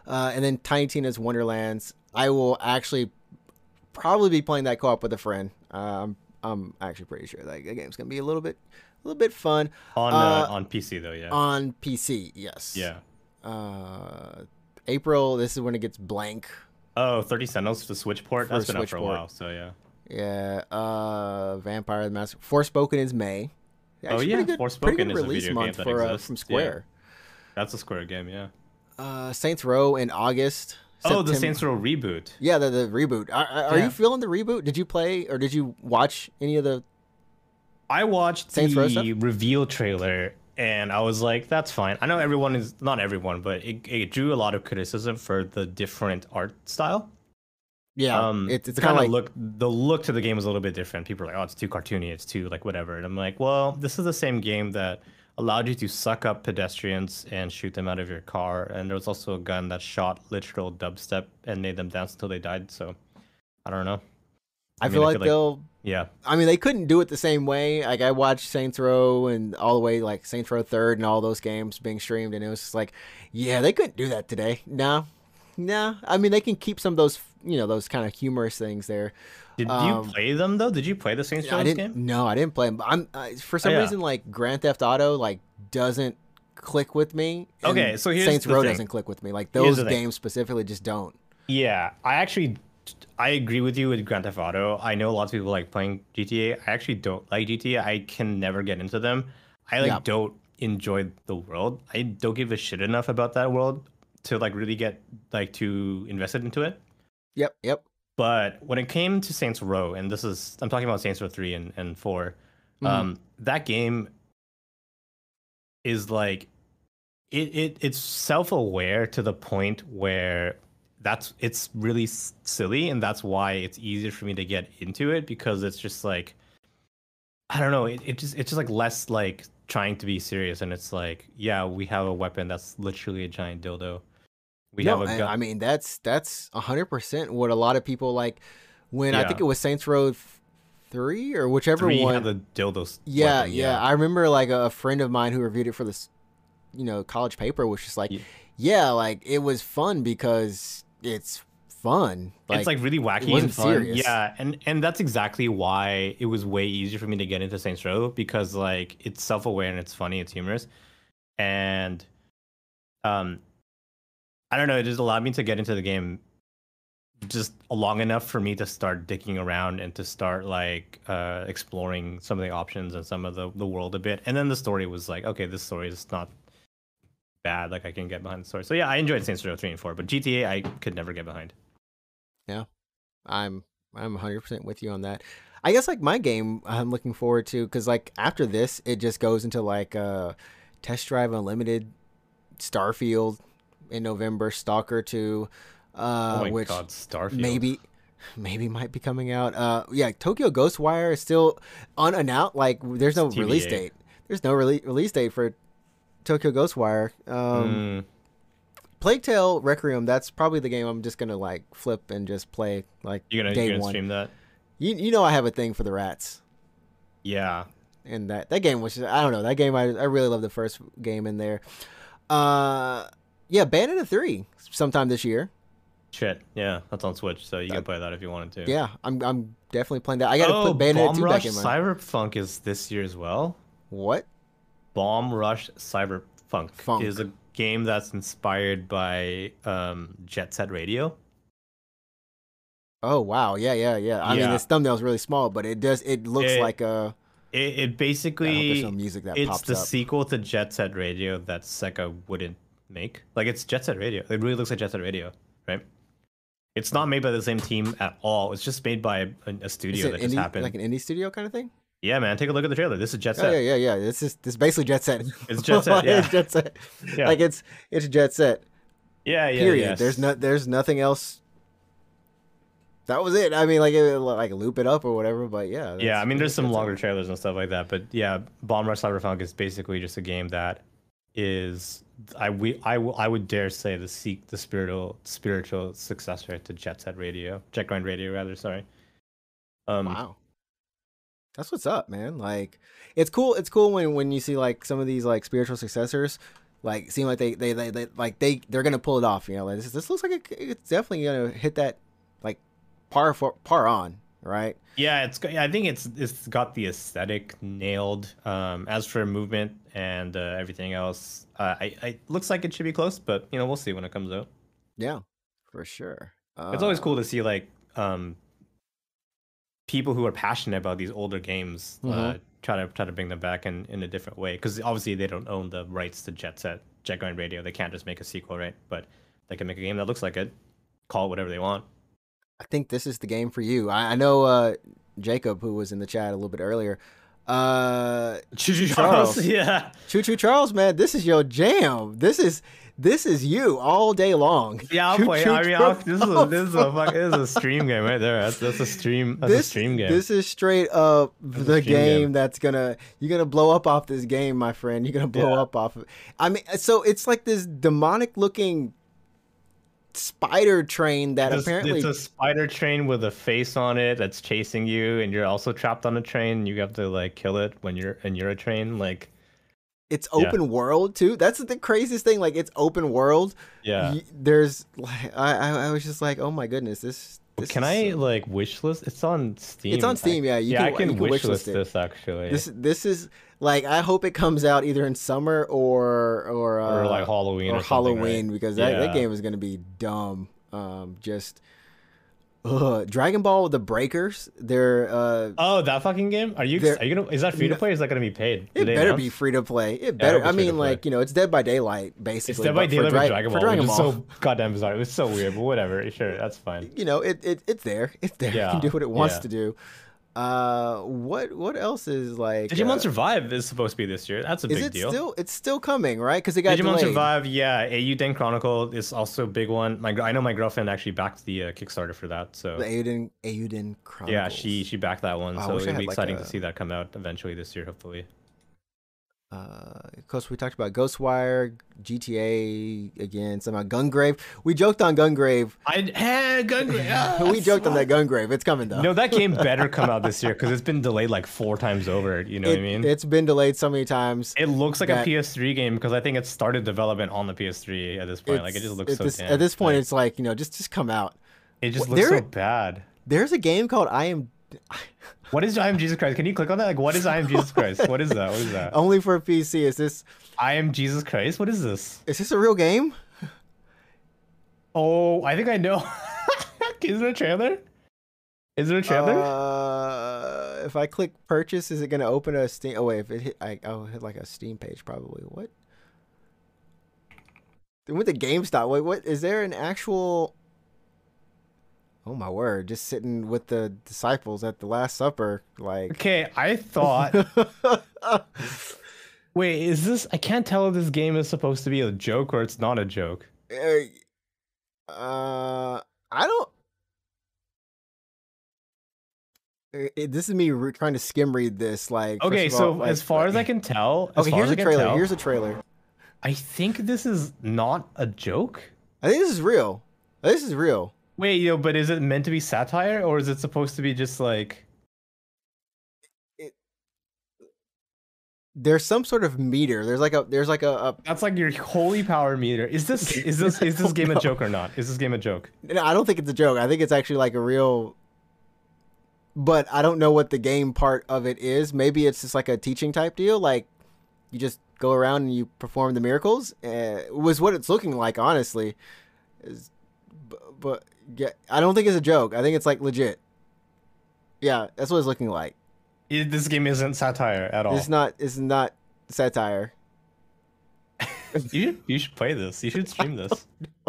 Speaker 1: Uh, and then Tiny Tina's Wonderlands. I will actually probably be playing that co-op with a friend. Um, I'm actually pretty sure that the game's gonna be a little bit, a little bit fun
Speaker 2: On
Speaker 1: Uh,
Speaker 2: uh, on PC though, yeah.
Speaker 1: on PC. Yes.
Speaker 2: yeah.
Speaker 1: Uh, April. This is when it gets blank.
Speaker 2: Oh, 30 Sentinels, the Switch port.
Speaker 1: For
Speaker 2: That's been
Speaker 1: Switch
Speaker 2: out for a
Speaker 1: port.
Speaker 2: while, so yeah.
Speaker 1: Yeah. Uh, Vampire the Mask. Forspoken is May. Actually,
Speaker 2: yeah,
Speaker 1: pretty good,
Speaker 2: Forspoken is a
Speaker 1: release
Speaker 2: video game
Speaker 1: month
Speaker 2: that
Speaker 1: for uh,
Speaker 2: exists,
Speaker 1: from
Speaker 2: yeah.
Speaker 1: Square.
Speaker 2: That's a Square game, yeah.
Speaker 1: Uh, Saints Row in August.
Speaker 2: Oh, the Saints Row reboot.
Speaker 1: Yeah, the, the reboot. Are, are
Speaker 2: Yeah.
Speaker 1: you feeling the reboot? Did you play or did you watch any of the?
Speaker 2: I watched
Speaker 1: Saints Row
Speaker 2: the reveal trailer and I was like, that's fine. I know everyone is not everyone, but it, it drew a lot of criticism for the different art style.
Speaker 1: Yeah,
Speaker 2: um,
Speaker 1: it's it's kind of like
Speaker 2: look. The look to the game is a little bit different. People are like, "Oh, it's too cartoony. It's too like whatever." And I'm like, "Well, this is the same game that allowed you to suck up pedestrians and shoot them out of your car. And there was also a gun that shot literal dubstep and made them dance until they died. So I don't know.
Speaker 1: I,
Speaker 2: I
Speaker 1: feel
Speaker 2: mean, I
Speaker 1: like
Speaker 2: feel
Speaker 1: they'll.
Speaker 2: Yeah,
Speaker 1: I mean, they couldn't do it the same way. Like I watched Saints Row and all the way like Saints Row Third and all those games being streamed, and it was just like, yeah, they couldn't do that today. No, no. I mean, they can keep some of those, you know, those kind of humorous things there.
Speaker 2: Did
Speaker 1: Um,
Speaker 2: you play them though? Did you play the Saints Row game?
Speaker 1: No, I didn't play them. I'm I, for some
Speaker 2: Oh, yeah.
Speaker 1: reason like Grand Theft Auto like doesn't click with me.
Speaker 2: Okay, so here's
Speaker 1: Saints Row
Speaker 2: thing.
Speaker 1: doesn't click with me. Like those
Speaker 2: thing.
Speaker 1: games specifically just don't.
Speaker 2: Yeah, I actually I agree with you with Grand Theft Auto. I know lots of people like playing GTA. I actually don't like GTA. I can never get into them. I like
Speaker 1: Yeah.
Speaker 2: don't enjoy the world. I don't give a shit enough about that world to like really get like too invested into it.
Speaker 1: Yep, yep.
Speaker 2: But when it came to Saints Row, and this is I'm talking about Saints Row 3 and, and 4,
Speaker 1: Mhm.
Speaker 2: um, that game is like it, it it's self-aware to the point where that's it's really s- silly and that's why it's easier for me to get into it because it's just like I don't know, it, it just it's just like less like trying to be serious and it's like, yeah, we have a weapon that's literally a giant dildo. We
Speaker 1: no,
Speaker 2: have a
Speaker 1: I-
Speaker 2: gun.
Speaker 1: I mean that's that's hundred percent what a lot of people like. When I think it was Saints Row three or whichever
Speaker 2: Three
Speaker 1: one.
Speaker 2: have the dildos.
Speaker 1: yeah,
Speaker 2: weapon,
Speaker 1: yeah, I remember like a, friend of mine who reviewed it for this, you know, college paper was just like,
Speaker 2: Yeah.
Speaker 1: yeah, like it was fun because it's fun.
Speaker 2: it's like really wacky and fun.
Speaker 1: serious.
Speaker 2: Yeah, and and that's exactly why it was way easier for me to get into Saints Row because like it's self-aware and it's funny, it's humorous, and um, I don't know, it just allowed me to get into the game just long enough for me to start digging around and to start like uh exploring some of the options and some of the the world a bit and then the story was like okay this story is not bad like i can get behind the story so yeah i enjoyed saints row 3 and 4 but gta i could never get behind Yeah.
Speaker 1: I'm I'm 100% with you on that. I guess like my game I'm looking forward to cuz like after this it just goes into like uh Test Drive Unlimited, Starfield in November, Stalker 2 uh
Speaker 2: oh my
Speaker 1: which
Speaker 2: god starfield
Speaker 1: maybe maybe might be coming out. Uh yeah, Tokyo Ghostwire is still unannounced like there's no release date. There's no rele- release date for Tokyo Ghostwire. Um
Speaker 2: Mm,
Speaker 1: Plague Tale Requiem, that's probably the game I'm just going to like flip and just play like
Speaker 2: you're gonna,
Speaker 1: day
Speaker 2: you're gonna
Speaker 1: one.
Speaker 2: stream that
Speaker 1: You you know I have a thing for the rats,
Speaker 2: yeah
Speaker 1: and that that game was just, I don't know that game I I really love the first game in there. Uh, yeah, Bayonetta three sometime this year.
Speaker 2: shit yeah that's on switch so you can play that if you wanted to
Speaker 1: Yeah, I'm I'm definitely playing that. I got to
Speaker 2: oh,
Speaker 1: put Bayonetta
Speaker 2: bomb
Speaker 1: two
Speaker 2: rush
Speaker 1: back in my
Speaker 2: cyberpunk is this year as well
Speaker 1: what?
Speaker 2: Bomb Rush Cyberpunk
Speaker 1: Funk.
Speaker 2: is a game that's inspired by um, Jet Set Radio.
Speaker 1: Oh wow, yeah yeah yeah. I mean
Speaker 2: Yeah.
Speaker 1: this thumbnail's really small, but it does it looks
Speaker 2: It-
Speaker 1: like a.
Speaker 2: It, it
Speaker 1: I hope there's
Speaker 2: basically
Speaker 1: music that
Speaker 2: it's
Speaker 1: pops
Speaker 2: the
Speaker 1: up.
Speaker 2: sequel to Jet Set Radio that Sega wouldn't make. Like it's Jet Set Radio. It really looks like Jet Set Radio, right? It's not made by the same team at all. It's just made by a, a studio that just happened.
Speaker 1: like an indie studio kind of thing?
Speaker 2: yeah, man, take a look at the trailer. This is Jet
Speaker 1: Oh
Speaker 2: Set.
Speaker 1: yeah, yeah, yeah. This is this is basically Jet Set.
Speaker 2: It's Jet Set, yeah.
Speaker 1: it's Jet Set.
Speaker 2: Yeah.
Speaker 1: Like it's it's Jet Set.
Speaker 2: yeah, yeah.
Speaker 1: period.
Speaker 2: yes.
Speaker 1: There's no, there's nothing else. That was it. I mean, like, it, like loop it up or whatever. But yeah,
Speaker 2: yeah, I mean, there's some longer trailers and stuff like that, but yeah, Bomb Rush Cyberpunk is basically just a game that is I we I, will- I would dare say the seek the spiritual spiritual successor to Jet Set Radio, Jet Grind Radio rather. Sorry. Um,
Speaker 1: Wow. That's what's up, man. Like it's cool. It's cool when when you see like some of these like spiritual successors, like seem like they they they, they like they they're gonna pull it off. You know, like this this looks like it, it's definitely gonna hit that like par for par on, right?
Speaker 2: Yeah, it's. I think it's it's got the aesthetic nailed. Um, as for movement and uh, everything else, uh, I, I looks like it should be close, but you know we'll see when it comes out.
Speaker 1: Yeah, for sure. Uh,
Speaker 2: it's always cool to see like um people who are passionate about these older games uh,
Speaker 1: Mhm.
Speaker 2: try to try to bring them back in, in a different way because obviously they don't own the rights to Jet Set, Jet Grind Radio. They can't just make a sequel, right? But they can make a game that looks like it, call it whatever they want.
Speaker 1: I think this is the game for you. I, I know uh, Jacob, who was in the chat a little bit earlier. Uh,
Speaker 2: Choo Choo
Speaker 1: Charles.
Speaker 2: Charles, yeah,
Speaker 1: Choo Choo Charles, man, this is your jam. This is this is you all day long.
Speaker 2: yeah. I'll
Speaker 1: Choo
Speaker 2: play.
Speaker 1: Choo
Speaker 2: I mean, I'll, this is a, this is a fuck, this is a stream game right there. That's that's a stream. That's
Speaker 1: this
Speaker 2: a stream game.
Speaker 1: This is straight up
Speaker 2: a
Speaker 1: the game,
Speaker 2: game.
Speaker 1: that's gonna you're gonna blow up off this game, my friend. You're gonna blow
Speaker 2: Yeah.
Speaker 1: up off of. I mean, so it's like this demonic looking spider train that
Speaker 2: It's-
Speaker 1: apparently
Speaker 2: it's a spider train with a face on it that's chasing you, and you're also trapped on a train. You have to like kill it when you're and you're a train. Like,
Speaker 1: it's
Speaker 2: yeah.
Speaker 1: open world too. That's the craziest thing. Like it's open world.
Speaker 2: yeah.
Speaker 1: There's like I I, was just like, oh my goodness, this. this
Speaker 2: Can I
Speaker 1: so-
Speaker 2: like wish list? It's on Steam.
Speaker 1: It's on Steam,
Speaker 2: I,
Speaker 1: yeah. You
Speaker 2: yeah,
Speaker 1: can,
Speaker 2: I can,
Speaker 1: can
Speaker 2: wish,
Speaker 1: wish
Speaker 2: list this actually.
Speaker 1: This this is like I hope it comes out either in summer or or uh,
Speaker 2: or like Halloween
Speaker 1: or
Speaker 2: or,
Speaker 1: Halloween
Speaker 2: right?
Speaker 1: because that, that game is gonna be dumb. Um, just ugh. Dragon Ball the Breakers. They're uh,
Speaker 2: Oh, that fucking game? Are you? Are you gonna? Is that free to play? Or is that gonna be paid? Did
Speaker 1: it better
Speaker 2: announce?
Speaker 1: be free to play. It better.
Speaker 2: will
Speaker 1: I
Speaker 2: be free to
Speaker 1: mean, like you know, it's Dead by Daylight
Speaker 2: It's
Speaker 1: basically.
Speaker 2: Dead by
Speaker 1: but for
Speaker 2: Daylight
Speaker 1: Dra-
Speaker 2: Dragon
Speaker 1: for Dragon Ball.
Speaker 2: so goddamn bizarre. It was so weird, but whatever. Sure, that's fine.
Speaker 1: you know, it, it it's there. It's there. It can do what it wants
Speaker 2: yeah.
Speaker 1: to do. Uh, what what else is like?
Speaker 2: Digimon
Speaker 1: uh,
Speaker 2: Survive is supposed to be this year. That's a
Speaker 1: is
Speaker 2: big
Speaker 1: it
Speaker 2: deal.
Speaker 1: still? It's still coming, right? Because it got
Speaker 2: Digimon
Speaker 1: delayed.
Speaker 2: Survive, yeah. Eiyuden Chronicle is also a big one. My I know my girlfriend actually backed the uh, Kickstarter for that, so
Speaker 1: The Aiden Aiden Chronicles.
Speaker 2: yeah, she she backed that one.
Speaker 1: I
Speaker 2: so it'll be
Speaker 1: like,
Speaker 2: exciting
Speaker 1: a-
Speaker 2: to see that come out eventually this year, hopefully.
Speaker 1: Uh, of course, we talked about Ghostwire, GTA again. Somehow Gungrave. We joked on Gungrave.
Speaker 2: I had Gungrave.
Speaker 1: we joked on that Gungrave. It's coming though.
Speaker 2: No, that game better come out this year because it's been delayed like four times over. You know
Speaker 1: it,
Speaker 2: what I mean?
Speaker 1: It's been delayed so many times.
Speaker 2: It looks like
Speaker 1: that-
Speaker 2: a PS3 game because I think it started development on the PS3 at this point. like it just looks so
Speaker 1: this,
Speaker 2: damn.
Speaker 1: At this point,
Speaker 2: like,
Speaker 1: it's like you know, just just come out.
Speaker 2: it just
Speaker 1: Well,
Speaker 2: looks
Speaker 1: there-
Speaker 2: so bad.
Speaker 1: There's a game called I Am
Speaker 2: What is I am Jesus Christ? Can you click on that? Like, what is I am Jesus Christ? What is that? What is that?
Speaker 1: only for PC. Is this
Speaker 2: I am Jesus Christ. What is this?
Speaker 1: is this a real game?
Speaker 2: Oh, I think I know. is there a trailer? Is there a trailer?
Speaker 1: Uh, if I click purchase, is it going to open a Steam? Oh wait, if it hit, I, I'll hit like a Steam page probably. What? With the GameStop, wait, what? Is there an actual? Oh my word! Just sitting with the disciples at the Last Supper, like.
Speaker 2: okay, I thought. Wait, is this? I can't tell if this game is supposed to be a joke or it's not a joke.
Speaker 1: uh, I don't. It- this is me re- trying to skim read this. Like,
Speaker 2: Okay, so
Speaker 1: all, like-
Speaker 2: as far as I can tell, as
Speaker 1: okay,
Speaker 2: far
Speaker 1: here's
Speaker 2: as
Speaker 1: a
Speaker 2: I can
Speaker 1: trailer.
Speaker 2: tell,
Speaker 1: Here's a trailer.
Speaker 2: I think this is not a joke.
Speaker 1: I think this is real. This is real.
Speaker 2: Wait, yo, but is it meant to be satire or is it supposed to be just like
Speaker 1: There's some sort of meter. There's like a. There's like a. a
Speaker 2: that's like your holy power meter? Is this is this is this game
Speaker 1: don't
Speaker 2: a joke or not? Is this game a joke?
Speaker 1: no, I don't think it's a joke. I think it's actually like a real. But I don't know what the game part of it is. Maybe it's just like a teaching type deal. Like you just go around and you perform the miracles. Uh, was what it's looking like, honestly. Is, but, yeah, I don't think it's a joke. I think it's like legit. Yeah, that's what it's looking like.
Speaker 2: It- this game isn't satire at all.
Speaker 1: It's not. It's not satire.
Speaker 2: you should you should play this. You should stream this.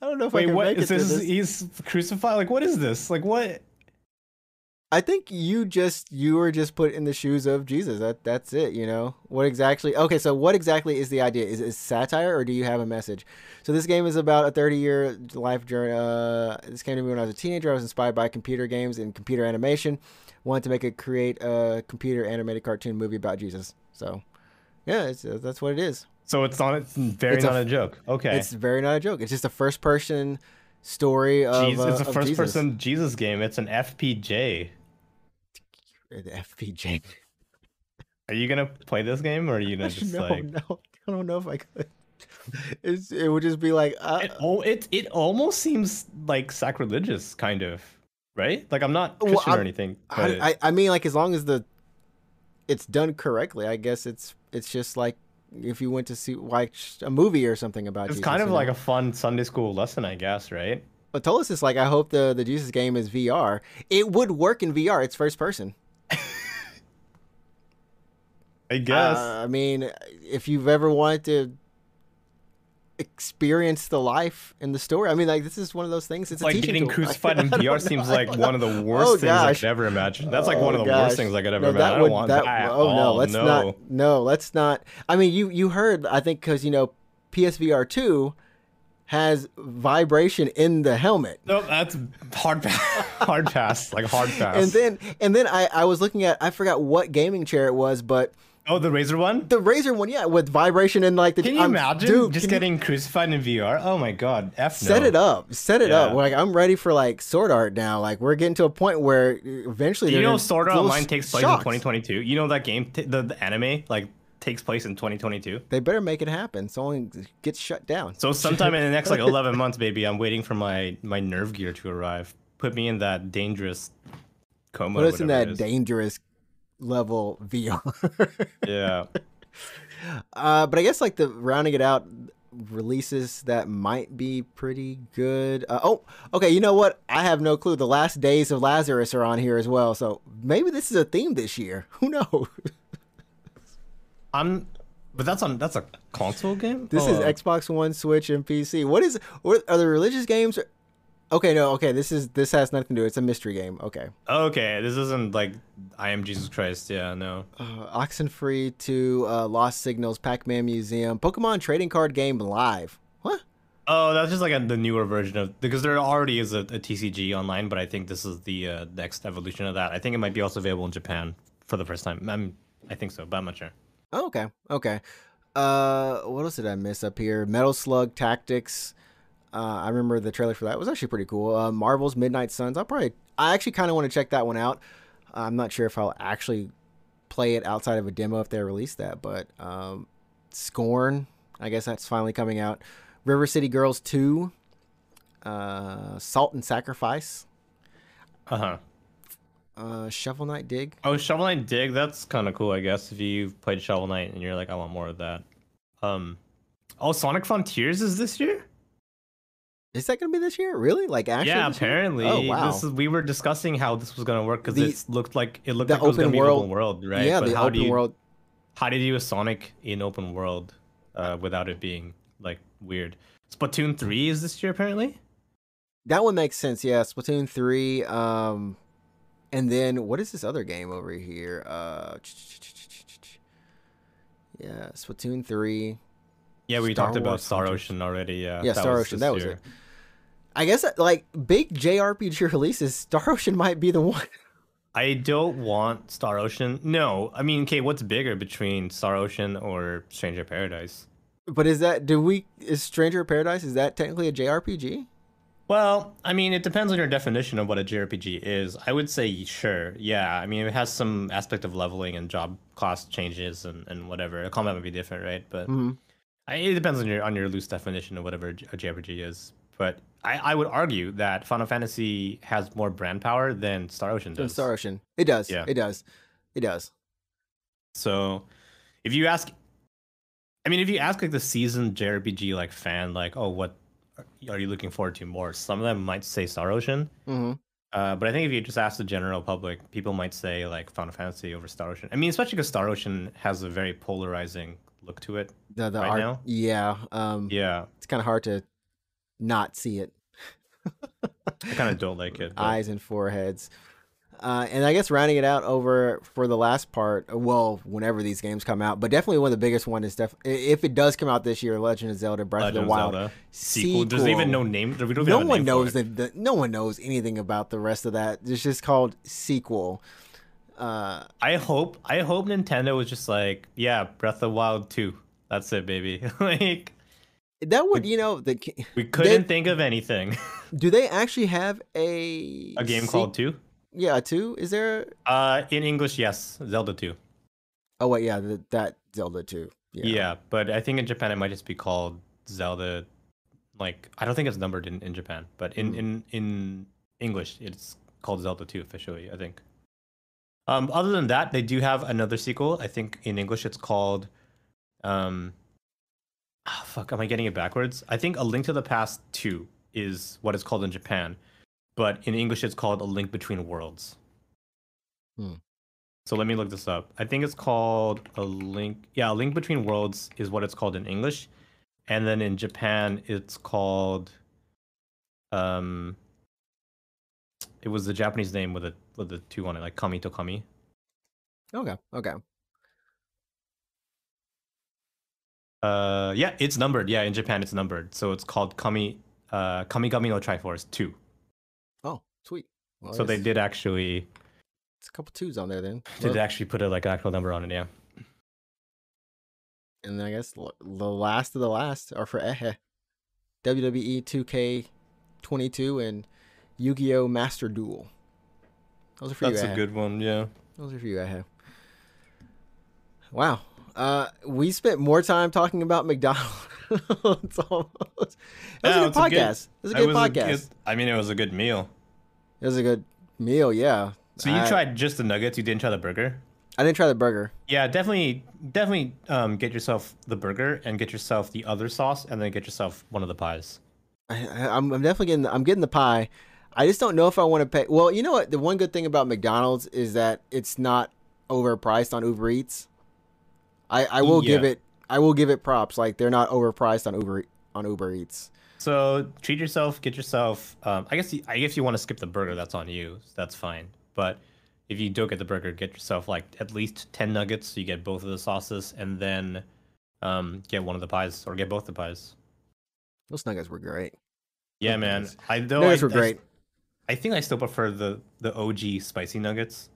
Speaker 1: I don't know if I
Speaker 2: Wait,
Speaker 1: can
Speaker 2: what
Speaker 1: make
Speaker 2: is this?
Speaker 1: this.
Speaker 2: He's crucified. Like what is this? Like what?
Speaker 1: I think you just you were just put in the shoes of Jesus. That that's it. You know what exactly? Okay, so what exactly is the idea? Is it satire or do you have a message? So this game is about a 30 year life journey. Uh, this came to me when I was a teenager. I was inspired by computer games and computer animation. Wanted to make a create a computer animated cartoon movie about Jesus. So yeah, it's, uh, that's what it is.
Speaker 2: So it's not. It's very
Speaker 1: It's a
Speaker 2: not a,
Speaker 1: f-
Speaker 2: joke. Okay.
Speaker 1: It's very not a joke. It's just a first person story of.
Speaker 2: Jesus,
Speaker 1: uh,
Speaker 2: it's a
Speaker 1: of
Speaker 2: first
Speaker 1: Jesus.
Speaker 2: person Jesus game. It's an FPJ.
Speaker 1: the FPJ.
Speaker 2: Are you gonna play this game, or are you gonna just
Speaker 1: no,
Speaker 2: like?
Speaker 1: no, I don't know if I could. It's, it would just be like, uh,
Speaker 2: It, al- it it almost seems like sacrilegious, kind of, right? Like I'm not Christian or
Speaker 1: I'm-
Speaker 2: anything. But
Speaker 1: I, I, I mean, like as long as the it's done correctly, I guess it's it's just like if you went to see watch a movie or something about Jesus.
Speaker 2: it's
Speaker 1: Jesus,
Speaker 2: kind of like
Speaker 1: know?
Speaker 2: a fun Sunday school lesson, I guess, right?
Speaker 1: But Tolis is like, I hope the the Jesus game is VR. It would work in VR. It's first person.
Speaker 2: I guess.
Speaker 1: Uh, I mean, if you've ever wanted to experience the life in the story, I mean, like this is one of those things. It's
Speaker 2: like getting
Speaker 1: tool.
Speaker 2: crucified in VR seems like one of the oh, worst
Speaker 1: Oh,
Speaker 2: things I could ever imagine. That's like oh, one
Speaker 1: Oh,
Speaker 2: of the
Speaker 1: gosh.
Speaker 2: worst things I could ever
Speaker 1: No,
Speaker 2: imagine. I don't want
Speaker 1: that-
Speaker 2: that. at
Speaker 1: Oh no, let's
Speaker 2: no.
Speaker 1: not. No, let's not. I mean, you you heard? I think because you know PSVR two has vibration in the helmet.
Speaker 2: No, that's hard pass. hard pass. Like hard pass.
Speaker 1: And then and then I, I was looking at I forgot what gaming chair it was, but
Speaker 2: oh, the Razer one.
Speaker 1: the Razer one, yeah, with vibration and like the
Speaker 2: Can you
Speaker 1: I'm-
Speaker 2: imagine
Speaker 1: dude,
Speaker 2: just
Speaker 1: can you
Speaker 2: getting crucified in VR? Oh my god, F no.
Speaker 1: set it up, set it up. Like I'm ready for like sword art now. Like we're getting to a point where eventually
Speaker 2: Do you know Sword Art Online takes place
Speaker 1: shocks.
Speaker 2: in 2022? You know that game, t- the, the anime, like takes place in 2022.
Speaker 1: They better make it happen. So only gets shut down.
Speaker 2: So sometime in the next like 11 months, baby, I'm waiting for my my NerveGear to arrive. Put me in that dangerous coma.
Speaker 1: Put us in that dangerous level VR.
Speaker 2: Yeah.
Speaker 1: Uh, but I guess like the rounding it out releases that might be pretty good. Uh, oh, okay. You know what? I have no clue. The last days of Lazarus are on here as well, so maybe this is a theme this year. Who knows?
Speaker 2: I'm. But that's on. That's a console game.
Speaker 1: This is
Speaker 2: Oh.
Speaker 1: Xbox One, Switch, and PC. What is? What are the religious games? Okay, no. Okay, this is this has nothing to do. It's a mystery game. Okay.
Speaker 2: Okay, this isn't like I am Jesus Christ. Yeah, no.
Speaker 1: Uh, Oxenfree II uh, Lost Signals, Pac-Man Museum, Pokemon Trading Card Game Live. What?
Speaker 2: Oh, that's just like a, the newer version of because there already is a, a TCG online, but I think this is the uh, next evolution of that. I think it might be also available in Japan for the first time. I'm, I think so, but I'm not sure.
Speaker 1: Oh, okay. Okay. Uh, what else did I miss up here? Metal Slug Tactics. Uh, I remember the trailer for that it was actually pretty cool. Uh, Marvel's Midnight Suns. I'll probably. I actually kind of want to check that one out. I'm not sure if I'll actually play it outside of a demo if they release that, but um, Scorn. I guess that's finally coming out. River City Girls 2. Uh, Salt and Sacrifice.
Speaker 2: Uh huh.
Speaker 1: Uh, Shovel Knight Dig.
Speaker 2: Oh, Shovel Knight Dig. That's kind of cool, I guess. If you've played Shovel Knight and you're like, I want more of that. Um, oh, Sonic Frontiers is this year.
Speaker 1: Is that gonna be this year? Really? Like actually?
Speaker 2: yeah, apparently.
Speaker 1: Oh wow.
Speaker 2: This is we were discussing how this was gonna work because it looked like it looked
Speaker 1: the
Speaker 2: like it was gonna be
Speaker 1: world-
Speaker 2: open world, right?
Speaker 1: Yeah,
Speaker 2: but
Speaker 1: the
Speaker 2: how
Speaker 1: open
Speaker 2: do you,
Speaker 1: world.
Speaker 2: How do you do a Sonic in open world uh, without it being like weird? Splatoon three is this year apparently.
Speaker 1: That one makes sense. Yeah, Splatoon three. Um, and then what is this other game over here? Uh, yeah, Splatoon three.
Speaker 2: Yeah, we
Speaker 1: Star
Speaker 2: talked about Star Ocean already. Yeah,
Speaker 1: Yeah, Star Ocean, that was
Speaker 2: year.
Speaker 1: it. I guess like big JRPG releases, Star Ocean might be the one.
Speaker 2: I don't want Star Ocean. No, I mean, okay, what's bigger between Star Ocean or Stranger Paradise?
Speaker 1: But is that do we is Stranger Paradise? Is that technically a JRPG?
Speaker 2: Well, I mean, it depends on your definition of what a JRPG is. I would say sure, yeah. I mean, it has some aspect of leveling and job cost changes and, and whatever. A combat might be different, right? But
Speaker 1: hmm
Speaker 2: I, it depends on your on your loose definition of whatever a JRPG is. But I, I would argue that Final Fantasy has more brand power than Star Ocean does.
Speaker 1: Star Ocean. It does.
Speaker 2: Yeah.
Speaker 1: It does. It does.
Speaker 2: So, if you ask, I mean, if you ask like the seasoned JRPG like fan, like, oh, what are you looking forward to more? Some of them might say Star Ocean,
Speaker 1: hmm
Speaker 2: uh, but I think if you just ask the general public, people might say like Final Fantasy over Star Ocean. I mean, especially because Star Ocean has a very polarizing look to it.
Speaker 1: The the
Speaker 2: Right
Speaker 1: art.
Speaker 2: now?
Speaker 1: Yeah. Um.
Speaker 2: Yeah,
Speaker 1: It's kind of hard to not see it.
Speaker 2: I kind of don't like it. But
Speaker 1: eyes and foreheads. Uh, and I guess rounding it out over for the last part, uh, well, whenever these games come out, but definitely one of the biggest one is def- if it does come out this year, Legend of Zelda: Breath
Speaker 2: Legend
Speaker 1: of the Wild
Speaker 2: Zelda sequel. There's even no name. We don't
Speaker 1: No one knows that. The, no one knows anything about the rest of that. It's just called sequel. Uh,
Speaker 2: I hope. I hope Nintendo was just like, yeah, Breath of the Wild two. That's it, baby. like
Speaker 1: that would you know the
Speaker 2: we couldn't think of anything.
Speaker 1: do they actually have a
Speaker 2: a game
Speaker 1: se-
Speaker 2: called two.
Speaker 1: Yeah, two. Is there?
Speaker 2: Uh, in English, yes, Zelda 2.
Speaker 1: Oh wait, yeah, the, that Zelda two.
Speaker 2: Yeah. but I think in Japan it might just be called Zelda. Like I don't think it's numbered in, in Japan, but in,
Speaker 1: Mm.
Speaker 2: in in English it's called Zelda 2 officially. I think. Um, other than that, they do have another sequel. I think in English it's called. Um, ah, fuck, am I getting it backwards? I think A Link to the Past 2 is what it's called in Japan, but in English it's called A Link Between Worlds.
Speaker 1: Hmm.
Speaker 2: So let me look this up. I think it's called A Link. Yeah, A Link Between Worlds is what it's called in English, and then in Japan it's called. Um. It was the Japanese name with a with the two on it, like Kami to Kami.
Speaker 1: Okay. Okay.
Speaker 2: Uh, yeah, it's numbered. Yeah, in Japan it's numbered, so it's called Kami, uh, Kamigami no Triforce Two.
Speaker 1: Oh, sweet. Well,
Speaker 2: so they did actually
Speaker 1: It's a couple twos on there then.
Speaker 2: did
Speaker 1: Well,
Speaker 2: actually put a like an actual number on it. Yeah.
Speaker 1: and then I guess the last of the last are for Ehe. WWE 2K22 and Yu-Gi-Oh! Master Duel. Those are for you, Ehe.
Speaker 2: good one. Yeah.
Speaker 1: Those are for you, Ehe. Wow. Uh, we spent more time talking about McDonald's. almost. That was a good
Speaker 2: a good-
Speaker 1: podcast. it was a good podcast.
Speaker 2: good- I mean, it was a good meal.
Speaker 1: It was a good meal, yeah.
Speaker 2: So you
Speaker 1: I,
Speaker 2: tried just the nuggets. You didn't try the burger.
Speaker 1: I didn't try the burger.
Speaker 2: Yeah, definitely, definitely. Um, get yourself the burger and get yourself the other sauce, and then get yourself one of the pies.
Speaker 1: I, I'm definitely getting. I'm getting the pie. I just don't know if I want to pay. Well, you know what? The one good thing about McDonald's is that it's not overpriced on Uber Eats. I, I will give it. I will give it props. Like they're not overpriced on Uber on Uber Eats.
Speaker 2: So treat yourself. Get yourself. Um, I guess. You, I guess you want to skip the burger. That's on you. That's fine. But if you don't get the burger, get yourself like at least ten nuggets. So you get both of the sauces, and then um, get one of the pies or get both the pies.
Speaker 1: Those nuggets were great.
Speaker 2: Yeah,
Speaker 1: Okay.
Speaker 2: man. I though
Speaker 1: nuggets
Speaker 2: I,
Speaker 1: were
Speaker 2: I-
Speaker 1: great.
Speaker 2: I think I still prefer the the OG spicy nuggets.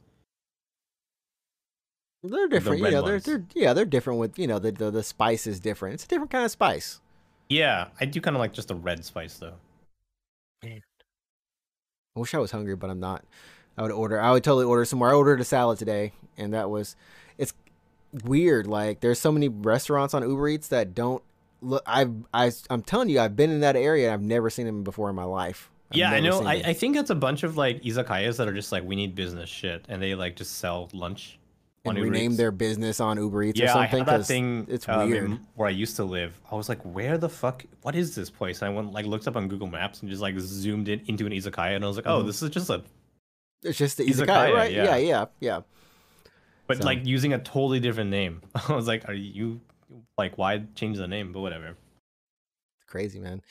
Speaker 1: They're different. You
Speaker 2: red
Speaker 1: know, they're, they're yeah, they're different with you know the, the the spice is different. It's a different kind of spice.
Speaker 2: Yeah, I do kind of like just the red spice though.
Speaker 1: I wish I was hungry, but I'm not. I would order. I would totally order somewhere. I ordered a salad today, and that was. It's weird. Like there's so many restaurants on Uber Eats that don't look. I've I, I'm telling you, I've been in that area. and I've never seen them before in my life. I've
Speaker 2: yeah, I know. I. I think it's a bunch of like izakayas that are just like we need business shit, and they like just sell lunch.
Speaker 1: And
Speaker 2: on Uber
Speaker 1: rename their business on Uber Eats or
Speaker 2: Yeah, I
Speaker 1: something.
Speaker 2: had that thing.
Speaker 1: It's
Speaker 2: um,
Speaker 1: weird.
Speaker 2: where I used to live. I was like, where the fuck? What is this place? And I went like looked up on Google Maps and just like zoomed in into an izakaya, and I was like, oh,
Speaker 1: Mhm.
Speaker 2: this is just a.
Speaker 1: It's just the
Speaker 2: Izakaya,
Speaker 1: izakaya, right?
Speaker 2: yeah.
Speaker 1: Yeah, yeah, yeah.
Speaker 2: But
Speaker 1: So-
Speaker 2: like using a totally different name. I was like, are you like why change the name? But whatever.
Speaker 1: crazy man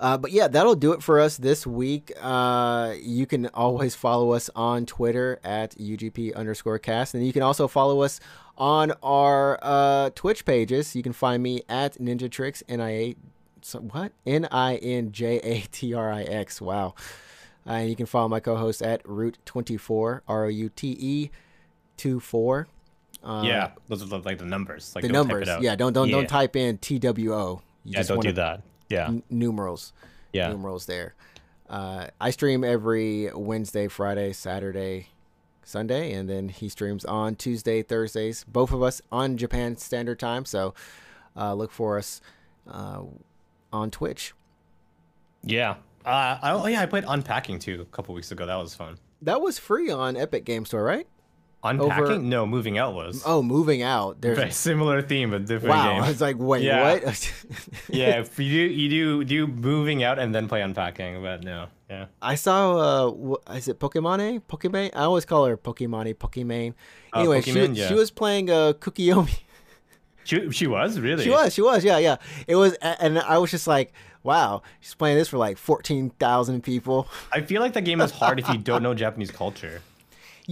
Speaker 1: uh, but yeah that'll do it for us this week. Uh, you can always follow us on twitter at ugp underscore cast. And you can also follow us on our uh, twitch pages. You can find me at ninja tricks nia so what? N-i-n-j-a-t-r-i-x wow. Uh, and you can follow my co-host at root 24 r-o-u-t-e 24 uh,
Speaker 2: yeah, those are the, like the numbers. Like
Speaker 1: the numbers. yeah don't don't
Speaker 2: Yeah.
Speaker 1: don't type in t-w-o you
Speaker 2: yeah, don't
Speaker 1: wanna-
Speaker 2: do that. Yeah,
Speaker 1: n- numerals
Speaker 2: yeah.
Speaker 1: numerals there. Uh, I stream every Wednesday, Friday, Saturday, Sunday, and then he streams on Tuesday, Thursdays. Both of us on Japan Standard Time. So uh, look for us uh, on Twitch.
Speaker 2: Yeah. Uh, I, oh yeah, I played Unpacking too a couple weeks ago. That was fun.
Speaker 1: That was free on Epic Game Store, right?
Speaker 2: Unpacking? No, moving out was.
Speaker 1: Oh, moving out. There's
Speaker 2: Very similar theme, but different
Speaker 1: wow.
Speaker 2: game.
Speaker 1: I was like, wait,
Speaker 2: Yeah.
Speaker 1: what?
Speaker 2: yeah, you do you do do moving out and then play unpacking, but no, yeah.
Speaker 1: I saw. Uh, is it Pokemon? Pokemon? I always call her Pokemon. Pokemon.
Speaker 2: Uh,
Speaker 1: Anyway, she,
Speaker 2: yeah.
Speaker 1: she was playing uh, Kuukiyomi.
Speaker 2: She she was really.
Speaker 1: She was, she was, yeah, yeah. It was, and I was just like, wow, she's playing this for like fourteen thousand people.
Speaker 2: I feel like the game is hard if you don't know Japanese culture.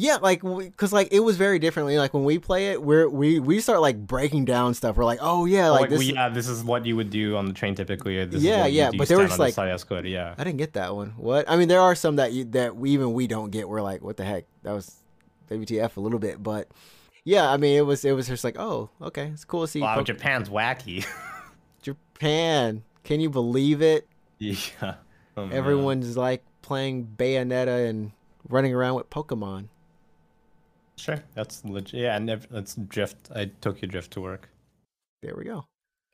Speaker 1: Yeah, like, because like it was very differently. Like when we play it, we're we we start like breaking down stuff. We're like, oh yeah, like,
Speaker 2: Like,
Speaker 1: this.
Speaker 2: yeah, this is what you would do on the train typically.
Speaker 1: Yeah, yeah, but they were just like-
Speaker 2: the yeah.
Speaker 1: I didn't get that one. What? I mean, there are some that you, that we, even we don't get. We're like, what the heck? That was WTF a little bit, but yeah, I mean, it was it was just like, oh, okay, it's cool to see
Speaker 2: Wow,
Speaker 1: Po-
Speaker 2: Japan's wacky.
Speaker 1: Japan. Can you believe it?
Speaker 2: yeah. Oh.
Speaker 1: Everyone's like playing Bayonetta and running around with Pokemon.
Speaker 2: Sure, that's legit. Yeah, never. That's drift. I Tokyo Drift to work.
Speaker 1: There we go.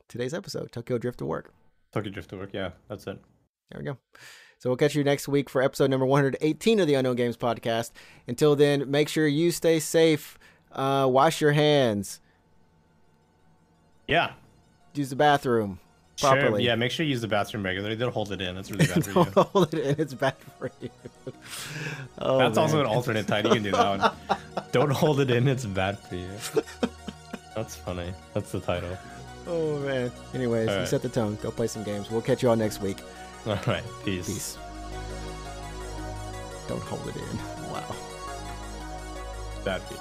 Speaker 1: Today's episode, Tokyo Drift to Work.
Speaker 2: Tokyo Drift to work. Yeah, that's it.
Speaker 1: There we go. So we'll catch you next week for episode number 118 of the Unknown Games podcast. Until then, make sure you stay safe. Uh, wash your hands.
Speaker 2: Yeah.
Speaker 1: Use the bathroom
Speaker 2: Sure. Yeah, make sure you use the bathroom regularly. Don't hold it in. It's really bad for
Speaker 1: Don't
Speaker 2: you.
Speaker 1: hold it in. It's bad for you. Oh,
Speaker 2: That's also an alternate title. You can do that one. Don't hold it in. It's bad for you. That's funny. That's the title.
Speaker 1: Oh man. Anyways,
Speaker 2: All
Speaker 1: you
Speaker 2: right.
Speaker 1: set the tone. Go play some games. We'll catch you all next week.
Speaker 2: All right. Peace.
Speaker 1: Peace. Don't hold it in. Wow.
Speaker 2: Bad for you.